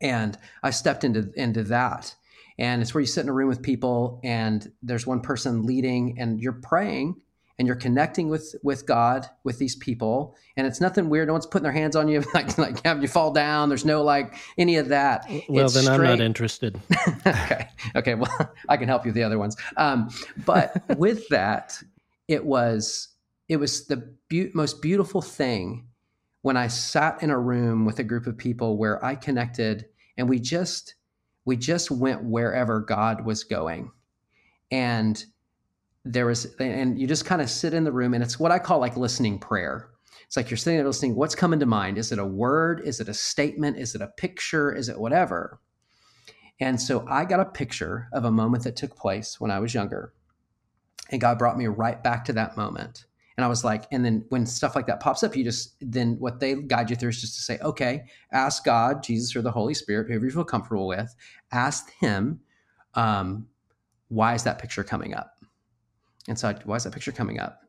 And i stepped into into that. And it's where you sit in a room with people and there's one person leading and you're praying and you're connecting with with God with these people, and it's nothing weird. No one's putting their hands on you, like like having you fall down. There's no like any of that. Well, it's then straight. I'm not interested. okay, okay. Well, I can help you with the other ones. Um, but with that, it was it was the be- most beautiful thing when I sat in a room with a group of people where I connected, and we just we just went wherever God was going, and there was and you just kind of sit in the room and it's what i call like listening prayer. It's like you're sitting there listening what's coming to mind? Is it a word? Is it a statement? Is it a picture? Is it whatever? And so i got a picture of a moment that took place when i was younger and god brought me right back to that moment. And I was like, and then when stuff like that pops up, you just then what they guide you through is just to say, okay, ask God, Jesus, or the Holy Spirit, whoever you feel comfortable with, ask Him, um, why is that picture coming up? And so, I, why is that picture coming up?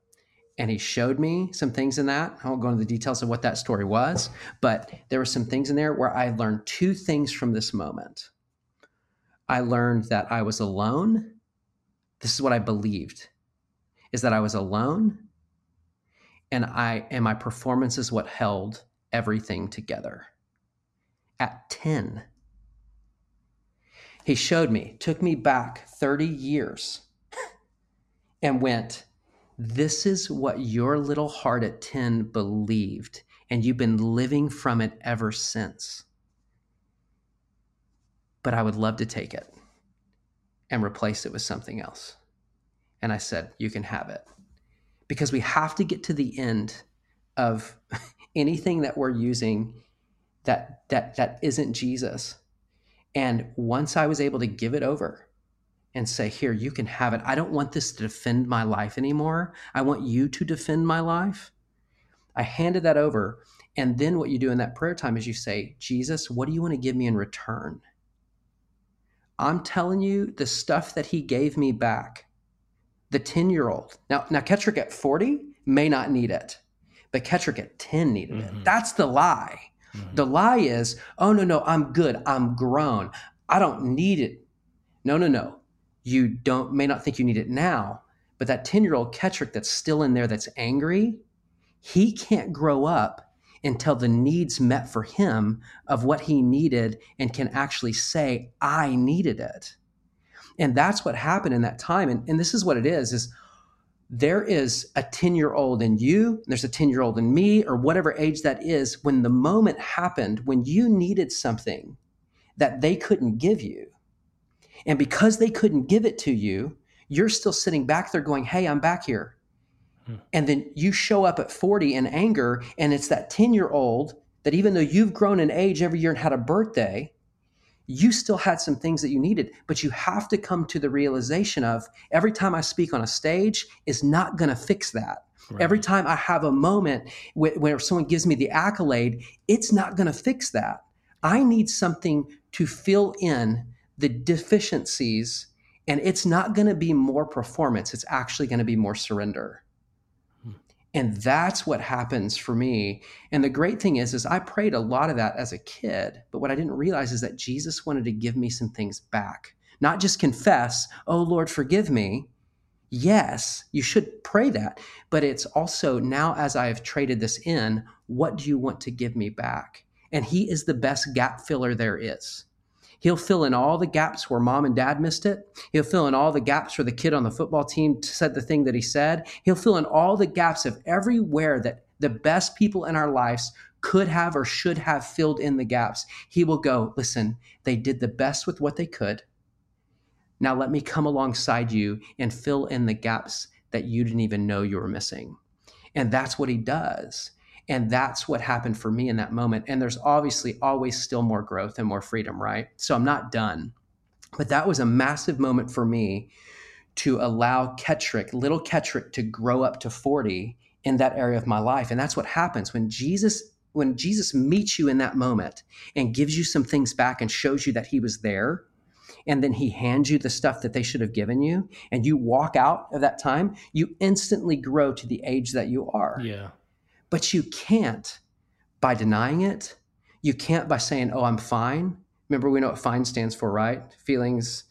And he showed me some things in that. I won't go into the details of what that story was, but there were some things in there where I learned two things from this moment. I learned that I was alone. This is what I believed is that I was alone and I and my performance is what held everything together. At 10, he showed me, took me back 30 years and went, This is what your little heart at 10 believed, and you've been living from it ever since. But I would love to take it and replace it with something else. And I said, You can have it. Because we have to get to the end of anything that we're using that that that isn't Jesus. And once I was able to give it over and say, Here, you can have it. I don't want this to defend my life anymore. I want you to defend my life. I handed that over. And then what you do in that prayer time is you say, Jesus, what do you want to give me in return? I'm telling you, the stuff that he gave me back the 10 year old. Now, now Ketric at 40 may not need it, but Ketric at 10 needed mm-hmm. it. That's the lie. Mm-hmm. The lie is, oh, no, no, I'm good. I'm grown. I don't need it. No, no, no. You don't may not think you need it now, but that 10 year old Ketric that's still in there that's angry, he can't grow up until the needs met for him of what he needed and can actually say, I needed it. And that's what happened in that time. And, and this is what it is, is there is a 10 year old in you, there's a 10 year old in me, or whatever age that is, when the moment happened, when you needed something that they couldn't give you. And because they couldn't give it to you, you're still sitting back there going, Hey, I'm back here. Hmm. And then you show up at 40 in anger, and it's that 10 year old that even though you've grown in age every year and had a birthday, you still had some things that you needed, but you have to come to the realization of every time I speak on a stage is not going to fix that. Right. Every time I have a moment where, where someone gives me the accolade, it's not going to fix that. I need something to fill in the deficiencies, and it's not going to be more performance. It's actually going to be more surrender. Hmm. And that's what happens for me. And the great thing is, is I prayed a lot of that as a kid, but what I didn't realize is that Jesus wanted to give me some things back. Not just confess, oh Lord, forgive me. Yes, you should pray that. But it's also now as I have traded this in, what do you want to give me back? And he is the best gap filler there is. He'll fill in all the gaps where mom and dad missed it. He'll fill in all the gaps where the kid on the football team said the thing that he said. He'll fill in all the gaps of everywhere that the best people in our lives could have or should have filled in the gaps. He will go, listen, they did the best with what they could. Now let me come alongside you and fill in the gaps that you didn't even know you were missing. And that's what he does. And that's what happened for me in that moment. And there's obviously always still more growth and more freedom, right? So I'm not done. But that was a massive moment for me to allow Ketric, little Ketric, to grow up to 40 in that area of my life. And that's what happens when Jesus when Jesus meets you in that moment and gives you some things back and shows you that he was there and then he hands you the stuff that they should have given you and you walk out of that time you instantly grow to the age that you are yeah but you can't by denying it. You can't by saying, oh, I'm fine. Remember, we know what fine stands for, right? Feelings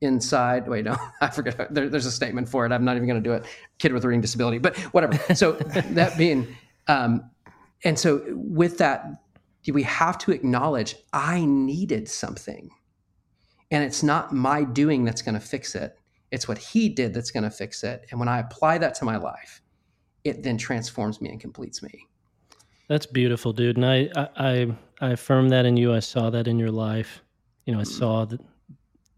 inside. Wait, no, I forget. There, there's a statement for it. I'm not even going to do it. Kid with a reading disability, but whatever. So that being, um, and so with that, we have to acknowledge I needed something. And it's not my doing that's going to fix it. It's what he did that's going to fix it. And when I apply that to my life, it then transforms me and completes me. That's beautiful, dude. And I, I, I affirm that in you. I saw that in your life. You know, I mm. saw that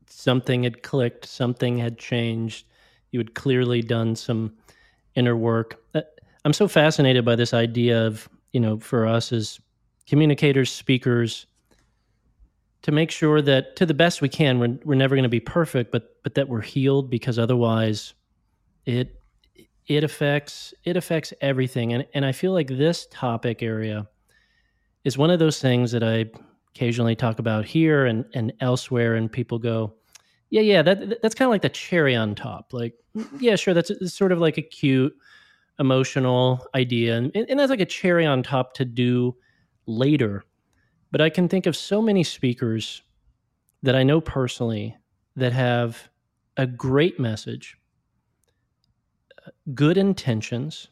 something had clicked, something had changed. You had clearly done some inner work. Uh, I'm so fascinated by this idea of, you know, for us as communicators, speakers, to make sure that to the best we can, we're, we're never going to be perfect, but, but that we're healed because otherwise it it affects it affects everything. And and I feel like this topic area is one of those things that I occasionally talk about here and and elsewhere and people go yeah yeah that that's kind of like the cherry on top. Like mm-hmm. yeah sure that's, that's sort of like a cute emotional idea and, and that's like a cherry on top to do later. But I can think of so many speakers that I know personally that have a great message good intentions,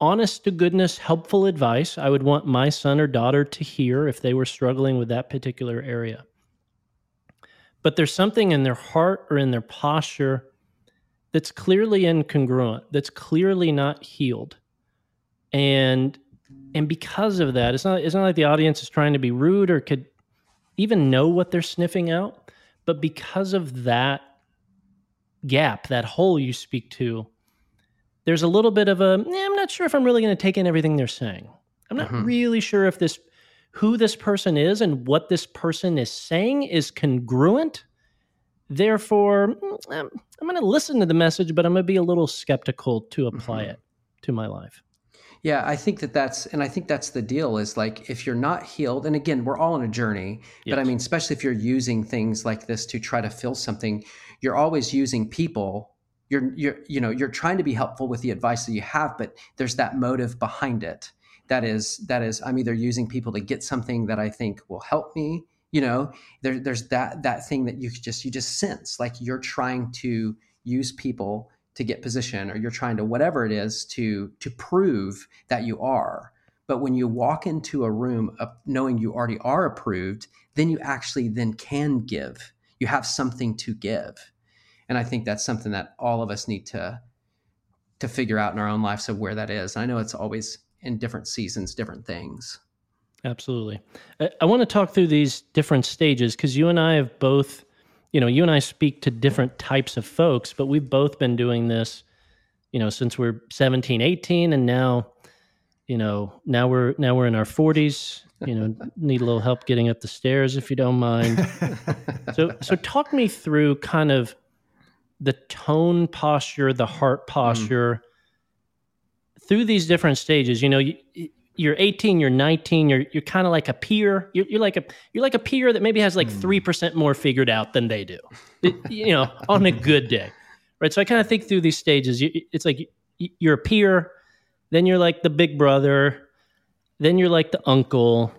honest to goodness, helpful advice I would want my son or daughter to hear if they were struggling with that particular area. But there's something in their heart or in their posture that's clearly incongruent, that's clearly not healed. And and because of that, it's not it's not like the audience is trying to be rude or could even know what they're sniffing out, but because of that gap, that hole you speak to, there's a little bit of a eh, I'm not sure if I'm really going to take in everything they're saying. I'm not mm-hmm. really sure if this who this person is and what this person is saying is congruent. Therefore, mm, I'm, I'm going to listen to the message, but I'm going to be a little skeptical to apply mm-hmm. it to my life. Yeah, I think that that's, and I think that's the deal is like if you're not healed, and again, we're all on a journey, yes. but I mean, especially if you're using things like this to try to fill something, you're always using people. You're you're you know you're trying to be helpful with the advice that you have but there's that motive behind it. That is that is i'm either using people to get something that i think will help me you know? There, there's that that thing that you just you just sense like you're trying to use people to get position or you're trying to whatever it is to to prove that you are. But when you walk into a room knowing you already are approved then you actually then can give. You have something to give and I think that's something that all of us need to to figure out in our own lives of where that is. I know it's always in different seasons, different things. Absolutely. I, I want to talk through these different stages because you and I have both, you know, you and I speak to different types of folks, but we've both been doing this, you know, since we're 17, 18, and now, you know, now we're now we're in our 40s. You know, need a little help getting up the stairs if you don't mind. so so talk me through kind of the tone posture, the heart mm. posture mm. through these different stages. You know, you, you're 18, you're 19, you're you're kind of like a peer. You're, you're, like a you're like a peer that maybe has like mm. three mm. percent more figured out than they do. It, you know, on a good day, right? So I kind of think through these stages. It's like you're a peer, then you're like the big brother, then you're like the uncle,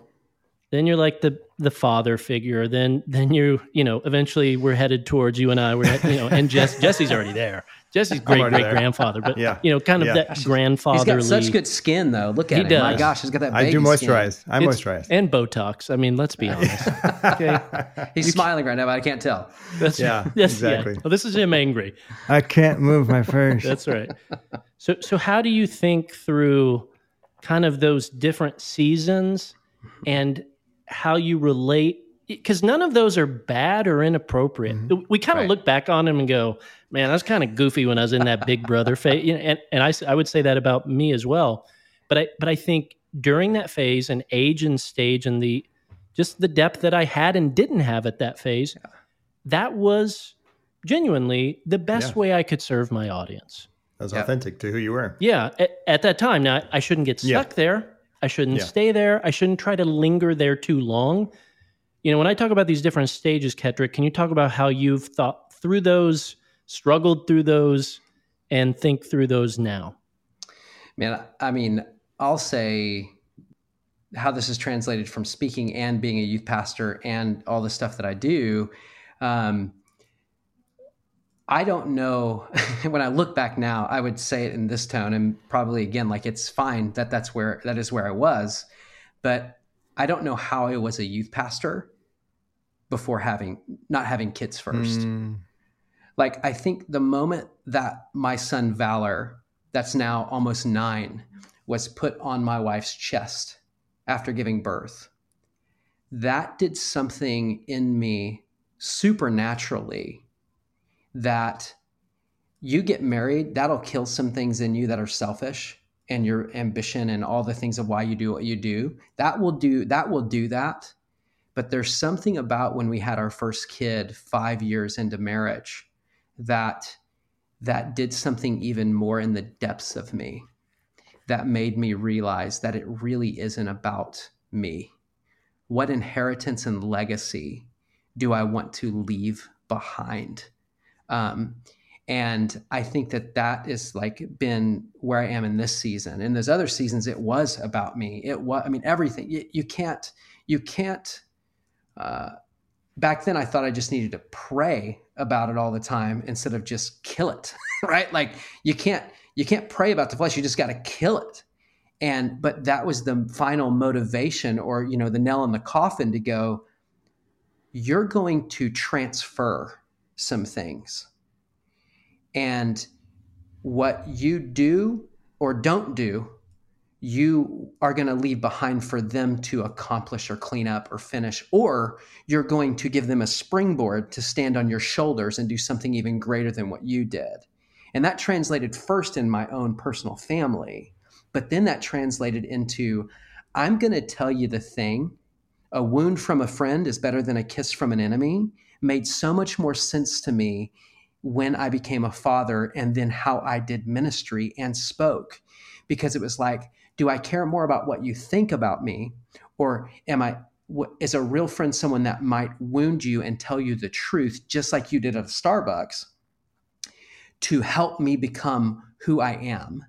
then you're like the the father figure then then you you know eventually we're headed towards you and i. We're you know and Jess, jesse's already there. Jesse's great great grandfather but yeah. you know kind of yeah. that grandfather he's got such good skin though. Look at he him does. my gosh he's got that i do moisturize skin. i moisturize. and botox. I mean let's be honest. Okay? He's you smiling right now but i can't tell. That's yeah that's, exactly. Yeah. well this is him angry. I can't move my face. That's right. So so how do you think through kind of those different seasons and how you relate because none of those are bad or inappropriate. Mm-hmm. We kind of right. look back on them and go, "Man, that's kind of goofy when I was in that Big Brother phase." and and I I would say that about me as well. But I but I think during that phase and age and stage and the just the depth that I had and didn't have at that phase, yeah. that was genuinely the best yeah. way I could serve my audience. That was yeah. authentic to who you were. Yeah, at, at that time. Now I shouldn't get stuck there I shouldn't yeah. stay there. I shouldn't try to linger there too long. You know, when I talk about these different stages, Ketric, can you talk about how you've thought through those, struggled through those, and think through those now? Man, I mean, I'll say how this is translated from speaking and being a youth pastor and all the stuff that I do. Um, I don't know. when I look back now, I would say it in this tone, and probably again, like it's fine that that's where that is where I was, but I don't know how I was a youth pastor before having not having kids first. Mm. Like I think the moment that my son Valor, that's now almost nine, was put on my wife's chest after giving birth, that did something in me supernaturally that you get married, that'll kill some things in you that are selfish and your ambition and all the things of why you do what you do. That will do that will do that. But there's something about when we had our first kid 5 years into marriage that that did something even more in the depths of me that made me realize that it really isn't about me. What inheritance and legacy do I want to leave behind? Um, and I think that that is like been where I am in this season. In those other seasons, it was about me. It was, I mean, everything. You, you can't, you can't. Uh, back then, I thought I just needed to pray about it all the time instead of just kill it, right? Like you can't, you can't pray about the flesh. You just got to kill it. And but that was the final motivation, or you know, the nail in the coffin to go. You're going to transfer some things and what you do or don't do, you are going to leave behind for them to accomplish or clean up or finish, or you're going to give them a springboard to stand on your shoulders and do something even greater than what you did. And that translated first in my own personal family, but then that translated into I'm going to tell you the thing. A wound from a friend is better than a kiss from an enemy made so much more sense to me when I became a father and then how I did ministry and spoke. Because it was like, do I care more about what you think about me? Or am I, is a real friend someone that might wound you and tell you the truth, just like you did at Starbucks, to help me become who I am?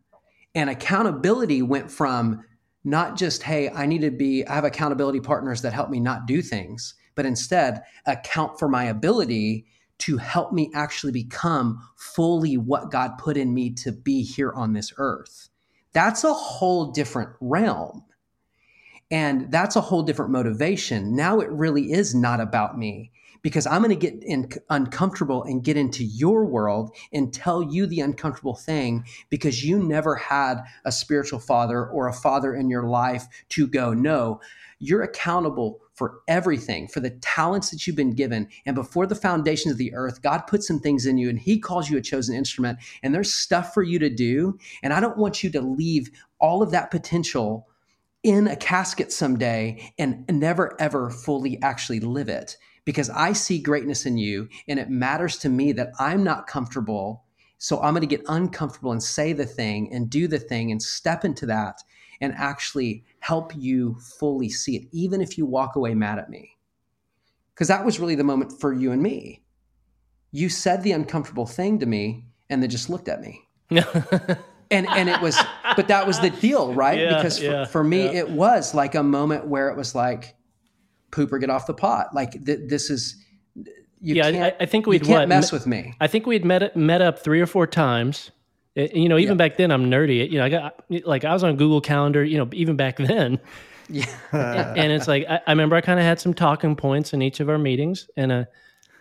And accountability went from not just, hey, I need to be, I have accountability partners that help me not do things, but instead account for my ability to help me actually become fully what God put in me to be here on this earth. That's a whole different realm. And that's a whole different motivation. Now it really is not about me because I'm going to get in, uncomfortable and get into your world and tell you the uncomfortable thing because you never had a spiritual father or a father in your life to go, no, you're accountable for everything, for the talents that you've been given. And before the foundations of the earth, God put some things in you and He calls you a chosen instrument. And there's stuff for you to do. And I don't want you to leave all of that potential in a casket someday and never ever fully actually live it because I see greatness in you and it matters to me that I'm not comfortable. So I'm going to get uncomfortable and say the thing and do the thing and step into that and actually help you fully see it, even if you walk away mad at me. Because that was really the moment for you and me. You said the uncomfortable thing to me and then just looked at me. and and it was but that was the deal right yeah, because for, yeah, for me yeah. it was like a moment where it was like poop or get off the pot like th- this is you yeah I, I, think we'd you can't what, mess with me i think we'd met met up three or four times you know, even yeah. back then, I'm nerdy. You know, I got like I was on Google Calendar. You know, even back then. Yeah. and it's like I, I remember I kind of had some talking points in each of our meetings, and uh,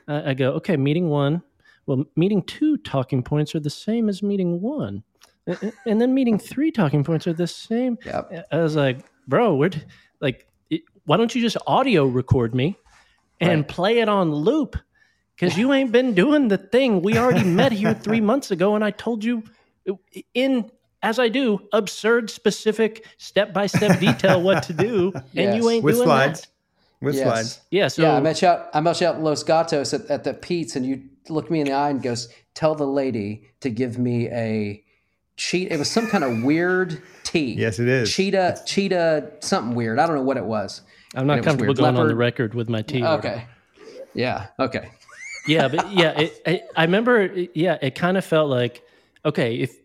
I go, okay, meeting one. Well, meeting two talking points are the same as meeting one, and then meeting three talking points are the same. Yep. I was like, bro, we're like, why don't you just audio record me and right. play it on loop? Because you ain't been doing the thing. We already met here three months ago, and I told you in as I do absurd, specific, step by step detail what to do, yes. and you ain't with doing slides. That. With yes. slides. Yeah. So yeah, I met you out. I met you out in Los Gatos at, at the Peet's, and you looked me in the eye and goes, "Tell the lady to give me a cheat." It was some kind of weird tea. Yes, it is. Cheetah, cheetah, something weird. I don't know what it was. I'm not comfortable going Leopard. on the record with my tea. Okay. Order. Yeah. Okay. yeah, but yeah, it, it, I remember. Yeah, it kind of felt like okay if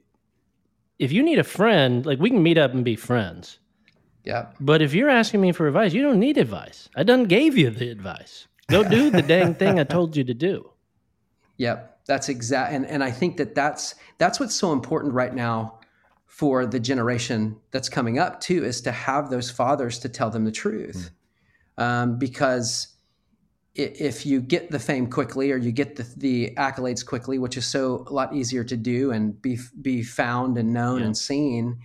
if you need a friend, like we can meet up and be friends. Yeah. But if you're asking me for advice, you don't need advice. I done gave you the advice. Go do the dang thing I told you to do. Yep. That's exact and, and I think that that's that's what's so important right now for the generation that's coming up too is to have those fathers to tell them the truth. Mm. Um, because if you get the fame quickly or you get the, the, accolades quickly, which is so a lot easier to do and be be found and known yeah. and seen,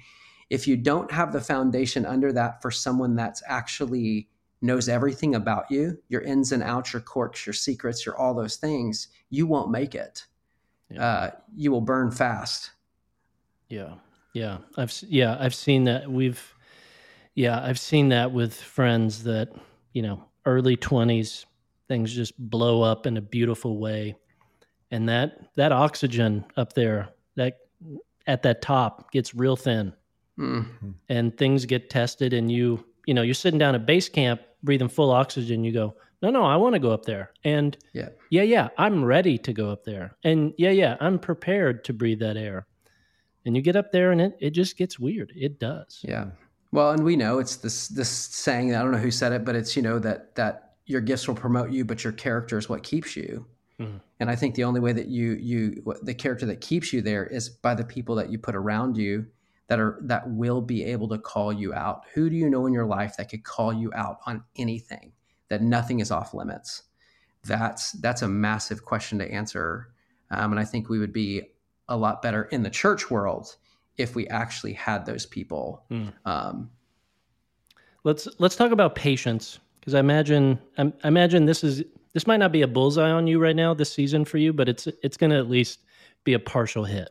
if you don't have the foundation under that for someone that's actually knows everything about you, your ins and outs, your quirks, your secrets, your all those things, you won't make it. Yeah. Uh, you will burn fast. Yeah, yeah, I've yeah I've seen that. We've yeah I've seen that with friends that you know early twenties things just blow up in a beautiful way and that that oxygen up there that at that top gets real thin Mm. and things get tested and you you know you're sitting down at base camp breathing full oxygen you go no no i want to go up there and Yeah. yeah yeah i'm ready to go up there and yeah yeah i'm prepared to breathe that air and you get up there and it, it just gets weird it does Yeah. Well, and we know it's this this saying. I don't know who said it, but it's you know that that your gifts will promote you, but your character is what keeps you. Mhm. And I think the only way that you you the character that keeps you there is by the people that you put around you that are that will be able to call you out. Who do you know in your life that could call you out on anything? That nothing is off limits. That's that's a massive question to answer, um, and I think we would be a lot better in the church world if we actually had those people. Hmm. Um, let's let's talk about patience because i imagine I, I imagine this is this might not be a bullseye on you right now this season for you but it's it's going to at least be a partial hit.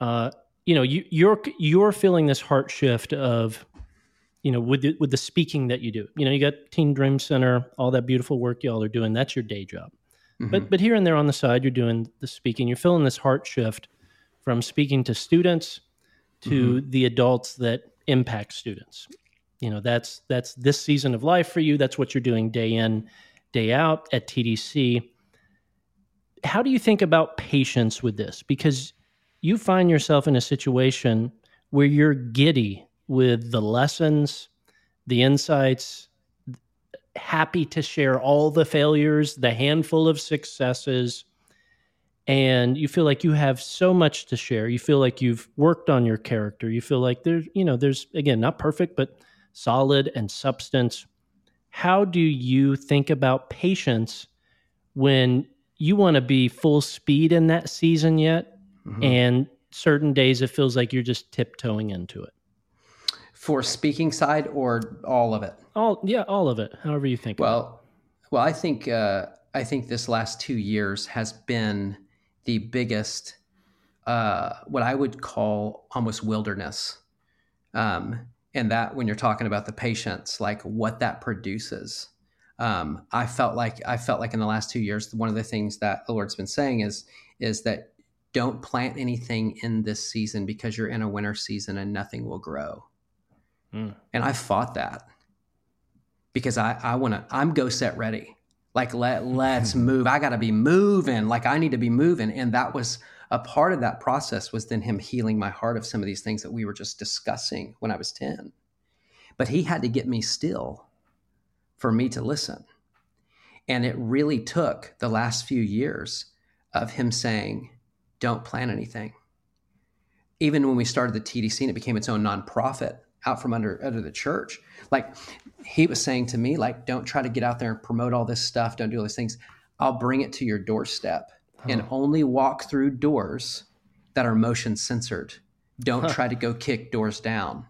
Uh you know you you're you're feeling this heart shift of you know with the, with the speaking that you do. You know you got teen dream center all that beautiful work y'all are doing that's your day job. Mhm. but but here and there on the side you're doing the speaking. You're feeling this heart shift from speaking to students to the adults that impact students you know that's that's this season of life for you. That's what you're doing day in day out at tdc how do you think about patience with this? Because you find yourself in a situation where you're giddy with the lessons the insights happy to share all the failures the handful of successes and you feel like you have so much to share. You feel like you've worked on your character. You feel like there's you know there's again not perfect but solid and substance how do you think about patience when you want to be full speed in that season yet Mhm. and certain days it feels like you're just tiptoeing into it for speaking side or all of it. all yeah all of it however you think. Well, well, I think uh, I think this last two years has been the biggest, uh, what I would call almost wilderness, um, and that when you're talking about the patience, like what that produces. Um, I felt like I felt like in the last two years, one of the things that the Lord's been saying is is that don't plant anything in this season because you're in a winter season and nothing will grow. Mm. And I fought that because I, I want to, I'm go set ready. Like, let, let's move. I got to be moving. Like, I need to be moving. And that was a part of that process was then him healing my heart of some of these things that we were just discussing when I was 10. But he had to get me still for me to listen. And it really took the last few years of him saying, don't plan anything. Even when we started the TDC and it became its own nonprofit out from under, under the church, like he was saying to me, like, don't try to get out there and promote all this stuff. Don't do all these things. I'll bring it to your doorstep and only walk through doors that are motion censored. Don't Huh. try to go kick doors down.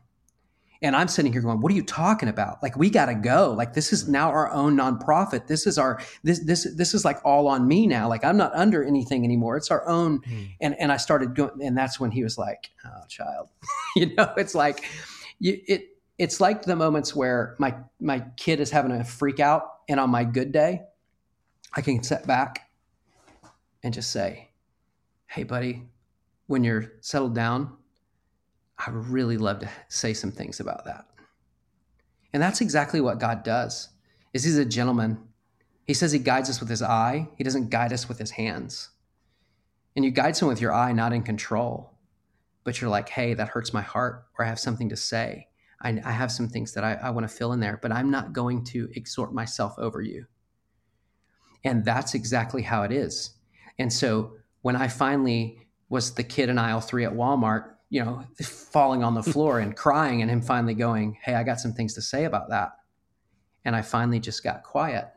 And I'm sitting here going, "What are you talking about? Like we got to go. Like this is now our own nonprofit. This is our this this this is like all on me now. Like I'm not under anything anymore. It's our own." Hmm. And and I started going, and that's when he was like, "Oh, child," you know. It's like you, it. It's like the moments where my my kid is having a freak out, and on my good day, I can sit back and just say, "Hey, buddy, when you're settled down, I would really love to say some things about that." And that's exactly what God does. Is He's a gentleman. He says He guides us with His eye. He doesn't guide us with His hands. And you guide someone with your eye, not in control, but you're like, "Hey, that hurts my heart," or "I have something to say." I, I have some things that I, I want to fill in there, but I'm not going to exhort myself over you. And that's exactly how it is. And so when I finally was the kid in aisle three at Walmart, you know, falling on the floor and crying, and him finally going, Hey, I got some things to say about that. And I finally just got quiet.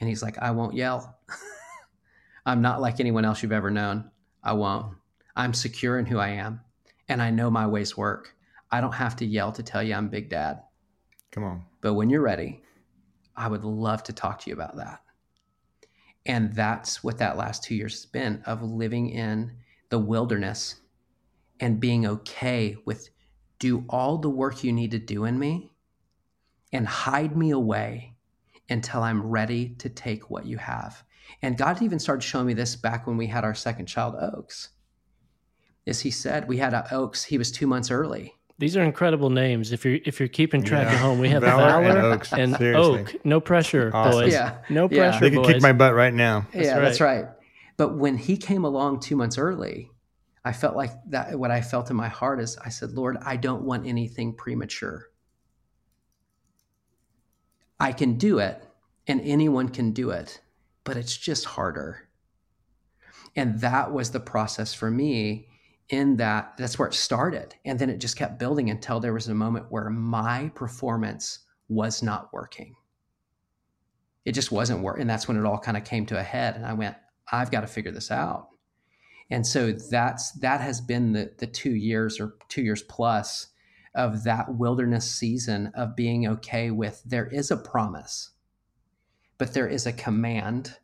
And he's like, I won't yell. I'm not like anyone else you've ever known. I won't. I'm secure in who I am, and I know my ways work. I don't have to yell to tell you I'm Big Dad. Come on. But when you're ready, I would love to talk to you about that. And that's what that last two years has been of living in the wilderness and being okay with do all the work you need to do in me and hide me away until I'm ready to take what you have. And God even started showing me this back when we had our second child, Oaks. As he said, we had Oaks, he was two months early. These are incredible names. If you're if you're keeping track Yeah. at home, we have Valor Valor, and and, Oaks. Seriously. Oak. No pressure, Awesome. boys. Yeah. No Yeah. pressure, They could boys. kick my butt right now. yeah, that's right. But when he came along two months early, I felt like that. What I felt in my heart is, I said, Lord, I don't want anything premature. I can do it, and anyone can do it, but it's just harder. And that was the process for me. In that, that's where it started, and then it just kept building until there was a moment where my performance was not working it just wasn't working. And that's when it all kind of came to a head. And I went, I've got to figure this out. And so that's that has been the the two years or two years plus of that wilderness season of being okay with there is a promise, but there is a command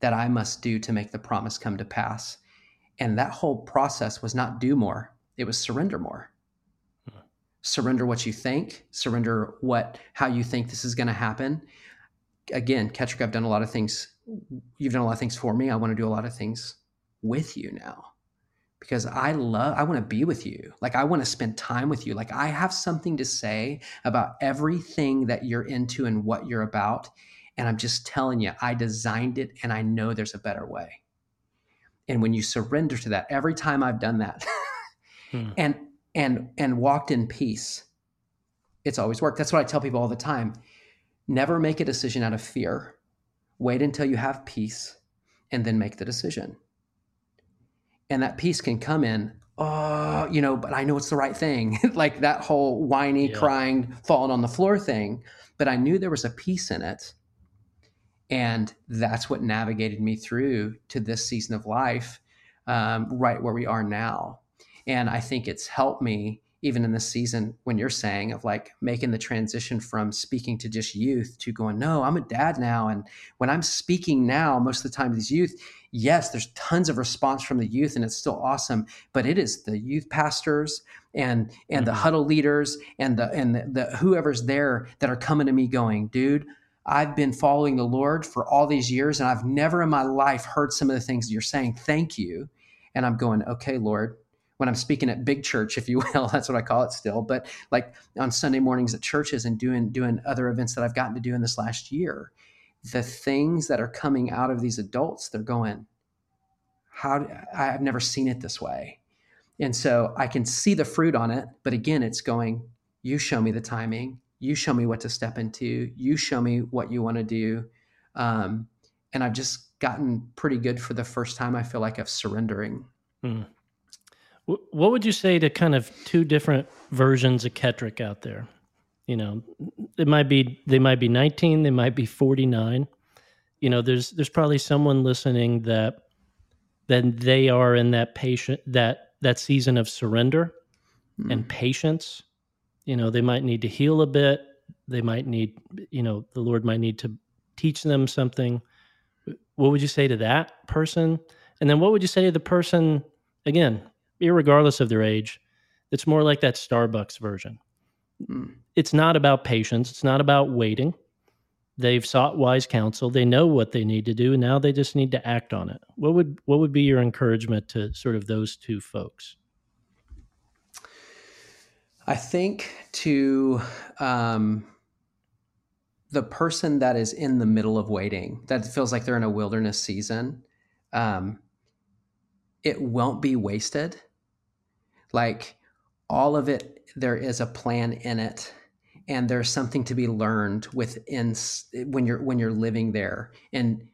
that I must do to make the promise come to pass. And that whole process was not do more, it was surrender more. Surrender what you think, surrender what how you think this is going to happen again, Ketric, I've done a lot of things. You've done a lot of things for me. I want to do a lot of things with you now because I love, I want to be with you. Like, I want to spend time with you. Like, I have something to say about everything that you're into and what you're about. And I'm just telling you, I designed it and I know there's a better way. And when you surrender to that, every time I've done that Hmm. and, and, and walked in peace, it's always worked. That's what I tell people all the time. Never make a decision out of fear. Wait until you have peace and then make the decision. And that peace can come in, oh, you know, but I know it's the right thing. like that whole whiny, Yeah. crying, falling on the floor thing. But I knew there was a peace in it. And that's what navigated me through to this season of life, um, right where we are now. And I think it's helped me even in this season when you're saying of like making the transition from speaking to just youth to going no i'm a dad now and when i'm speaking now most of the time to these youth yes there's tons of response from the youth and it's still awesome but it is the youth pastors and and the Mhm. huddle leaders and the and the, the whoever's there that are coming to me going dude i've been following the lord for all these years and i've never in my life heard some of the things you're saying thank you and i'm going okay lord when I'm speaking at big church, if you will, that's what I call it still. But like on Sunday mornings at churches and doing doing other events that I've gotten to do in this last year, the things that are coming out of these adults, they're going, how I've never seen it this way, and so I can see the fruit on it. But again, it's going, you show me the timing, you show me what to step into, you show me what you want to do, um, and I've just gotten pretty good for the first time. I feel like of surrendering. Wh- What would you say to kind of two different versions of Ketric out there? You know, it might be they might be 19, they might be 49. You know, there's there's probably someone listening that then they are in that patient that that season of surrender Hmm. and patience. You know, they might need to heal a bit. They might need, you know, the Lord might need to teach them something. What would you say to that person? And then what would you say to the person again, irregardless of their age, it's more like that Starbucks version. Hmm. It's not about patience, it's not about waiting. They've sought wise counsel. They know what they need to do, and now they just need to act on it. What would what would be your encouragement to sort of those two folks? I think to um, the person that is in the middle of waiting, that feels like they're in a wilderness season, um, it won't be wasted. Like all of it, there is a plan in it, and there's something to be learned within when you're when you're living there, and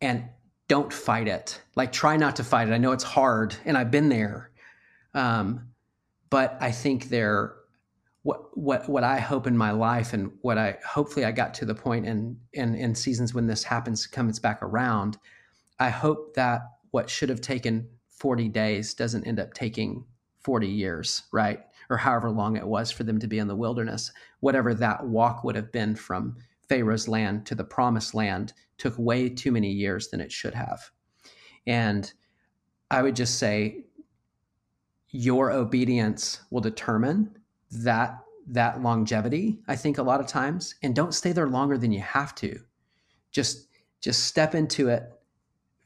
and don't fight it. Like try not to fight it. I know it's hard, and I've been there. Um, but I think there what what what I hope in my life and what I hopefully I got to the point in in in seasons when this happens comes back around. I hope that what should have taken 40 days doesn't end up taking 40 years, right? Or however long it was for them to be in the wilderness. Whatever that walk would have been from Pharaoh's land to the promised land took way too many years than it should have. And I would just say your obedience will determine that that longevity i think a lot of times and don't stay there longer than you have to just just step into it,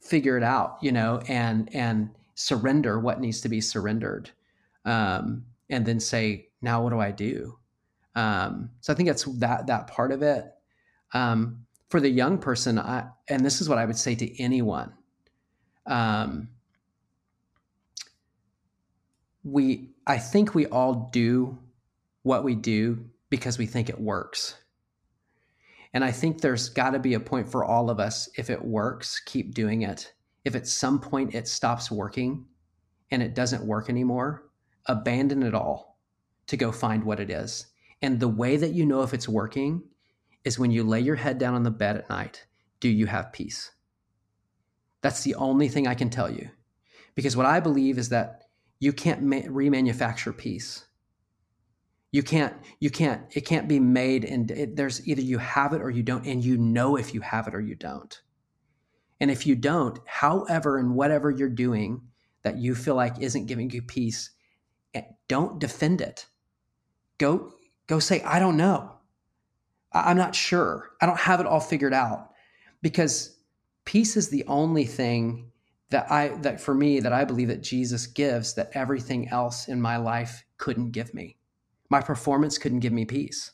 figure it out, you know, and and surrender what needs to be surrendered, um, and then say, now what do I do? Um, so I think that's that that part of it. Um, for the young person, I, and this is what I would say to anyone. Um, we, I think we all do what we do because we think it works. And I think there's got to be a point for all of us. If it works, keep doing it. If at some point it stops working and it doesn't work anymore, abandon it all to go find what it is. And the way that you know if it's working is when you lay your head down on the bed at night, do you have peace? That's the only thing I can tell you. Because what I believe is that you can't ma- remanufacture peace. You can't, you can't, it can't be made and it, there's either you have it or you don't, and you know if you have it or you don't. And if you don't, however and whatever you're doing that you feel like isn't giving you peace, eh, don't defend it. Go, go say, I don't know. I'm not sure. I don't have it all figured out because peace is the only thing that I that for me that I believe that Jesus gives that everything else in my life couldn't give me. My performance couldn't give me peace.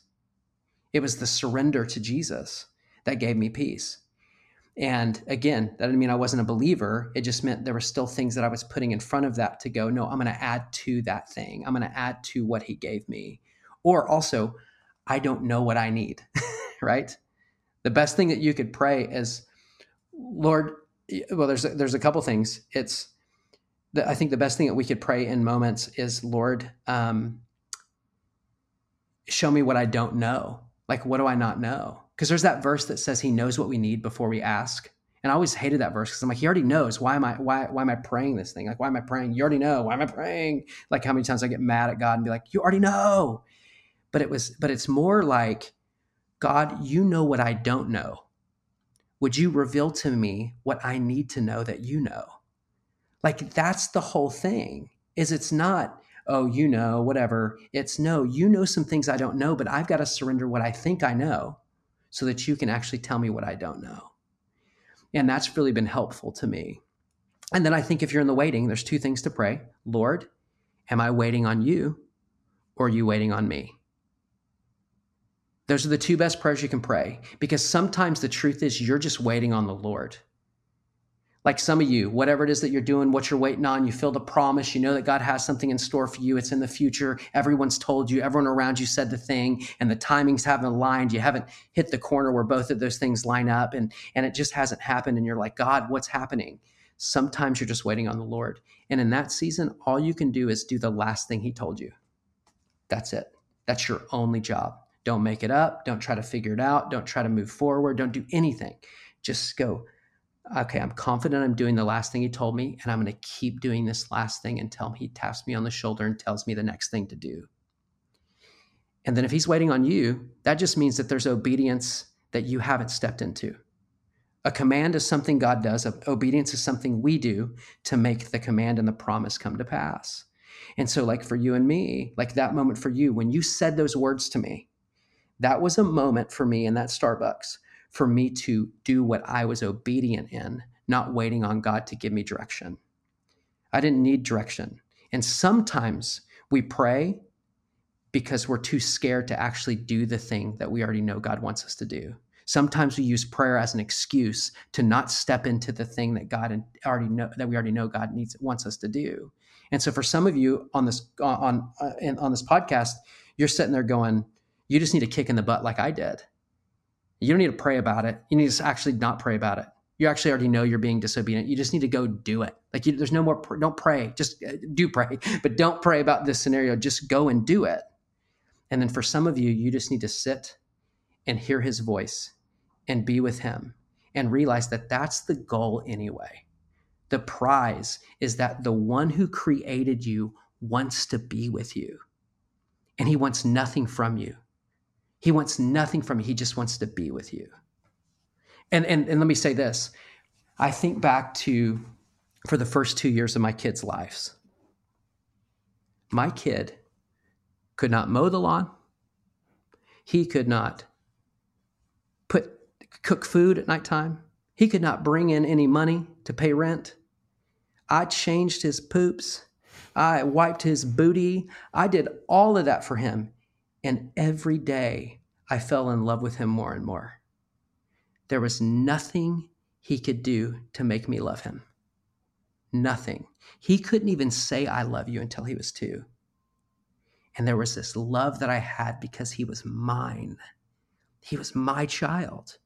It was the surrender to Jesus that gave me peace. And again, that didn't mean I wasn't a believer. It just meant there were still things that I was putting in front of that to go, no, I'm going to add to that thing. I'm going to add to what he gave me. Or also, I don't know what I need, right? The best thing that you could pray is, Lord, well, there's a, there's a couple things. It's, the, I think the best thing that we could pray in moments is, Lord, um, show me what I don't know. Like, what do I not know? Because there's that verse that says He knows what we need before we ask. And I always hated that verse because I'm like, He already knows. Why am I why why am I praying this thing? Like, why am I praying? You already know. Why am I praying? Like, how many times I get mad at God and be like, You already know. But it was, but it's more like, God, you know what I don't know. Would you reveal to me what I need to know that you know? Like that's the whole thing. Is it's not oh, you know, whatever. It's no, you know some things I don't know, but I've got to surrender what I think I know so that you can actually tell me what I don't know. And that's really been helpful to me. And then I think if you're in the waiting, there's two things to pray Lord, am I waiting on you or are you waiting on me? Those are the two best prayers you can pray because sometimes the truth is you're just waiting on the Lord like some of you, whatever it is that you're doing, what you're waiting on, you feel the promise, you know that God has something in store for you. It's in the future. Everyone's told you, everyone around you said the thing, and the timings haven't aligned. You haven't hit the corner where both of those things line up, and, and it just hasn't happened. And you're like, God, what's happening? Sometimes you're just waiting on the Lord. And in that season, all you can do is do the last thing He told you. That's it. That's your only job. Don't make it up. Don't try to figure it out. Don't try to move forward. Don't do anything. Just go okay, I'm confident I'm doing the last thing he told me, and I'm going to keep doing this last thing until he taps me on the shoulder and tells me the next thing to do. And then if he's waiting on you, that just means that there's obedience that you haven't stepped into. A command is something God does, obedience is something we do to make the command and the promise come to pass. And so, like for you and me, like that moment for you, when you said those words to me, that was a moment for me in that Starbucks for me to do what I was obedient in, not waiting on God to give me direction. I didn't need direction. And sometimes we pray because we're too scared to actually do the thing that we already know God wants us to do. Sometimes we use prayer as an excuse to not step into the thing that God already know that we already know God needs wants us to do. And so for some of you on this on uh, on this podcast, you're sitting there going, you just need a kick in the butt like I did. You don't need to pray about it. You need to actually not pray about it. You actually already know you're being disobedient. You just need to go do it. Like you, there's no more. Don't pray. Just uh, do pray, but don't pray about this scenario. Just go and do it. And then for some of you, you just need to sit and hear His voice and be with Him and realize that that's the goal anyway. The prize is that the one who created you wants to be with you, and He wants nothing from you. He wants nothing from you. He just wants to be with you. And, and, and let me say this I think back to for the first two years of my kids' lives. My kid could not mow the lawn. He could not put cook food at nighttime. He could not bring in any money to pay rent. I changed his poops. I wiped his booty. I did all of that for him. And every day I fell in love with him more and more. There was nothing he could do to make me love him. Nothing. He couldn't even say, I love you until he was two. And there was this love that I had because he was mine. He was my child.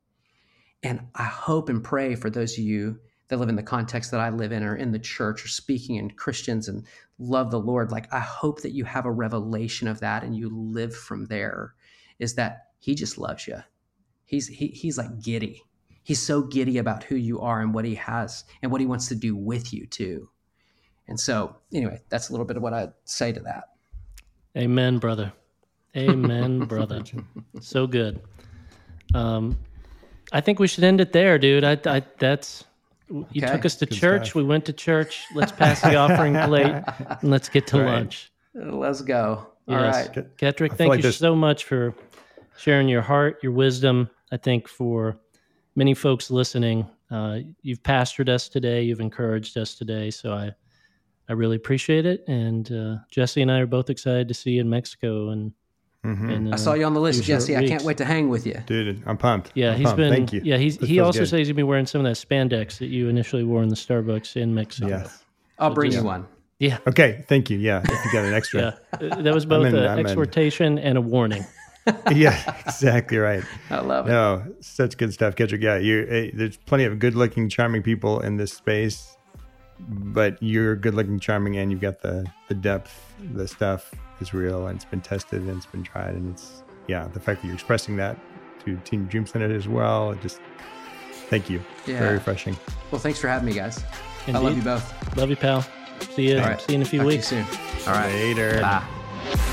And I hope and pray for those of you that live in the context that I live in or in the church or speaking in Christians and love the Lord. Like, I hope that you have a revelation of that and you live from there is that he just loves you. He's, he, he's like giddy. He's so giddy about who you are and what he has and what he wants to do with you too. And so, anyway, that's a little bit of what I'd say to that. Amen, brother. Amen, brother. So good. Um, I think we should end it there, dude. I, I that's you Okay. took us to Good church. stuff. We went to church. Let's pass the offering plate and let's get to Right. lunch. Let's go. All Yes. right. Good. Ketric, I feel thank like you this- so much for sharing your heart, your wisdom. I think for many folks listening, uh, you've pastored us today, you've encouraged us today. So I, I really appreciate it. And uh, Jesse and I are both excited to see you in Mexico. And, Mhm. and I saw you on the list, Jesse. I can't wait to hang with you. Dude, I'm pumped. Yeah, I'm he's pumped. been. Thank you. Yeah, he's This he also good. says he's gonna be wearing some of that spandex that you initially wore in the Starbucks in Mexico. Yes. I'll bring just- you one. Yeah, Okay. Thank you. Yeah. If you got an extra. yeah. Uh, That was both in, an I'm in. exhortation and a warning. yeah. Exactly right. I love it. No, such good stuff, Ketric. Yeah, you. eh, There's plenty of good-looking, charming people in this space, but you're good-looking, charming, and you've got the the depth. The stuff is real, and it's been tested, and it's been tried, and it's yeah. The fact that you're expressing that to Team Dream Center as well, it just thank you. Yeah. Very refreshing. Well, thanks for having me, guys. I love you both. Love you, pal. See you. All right. See you in a few Talk to you weeks. soon. All right. Later. Bye.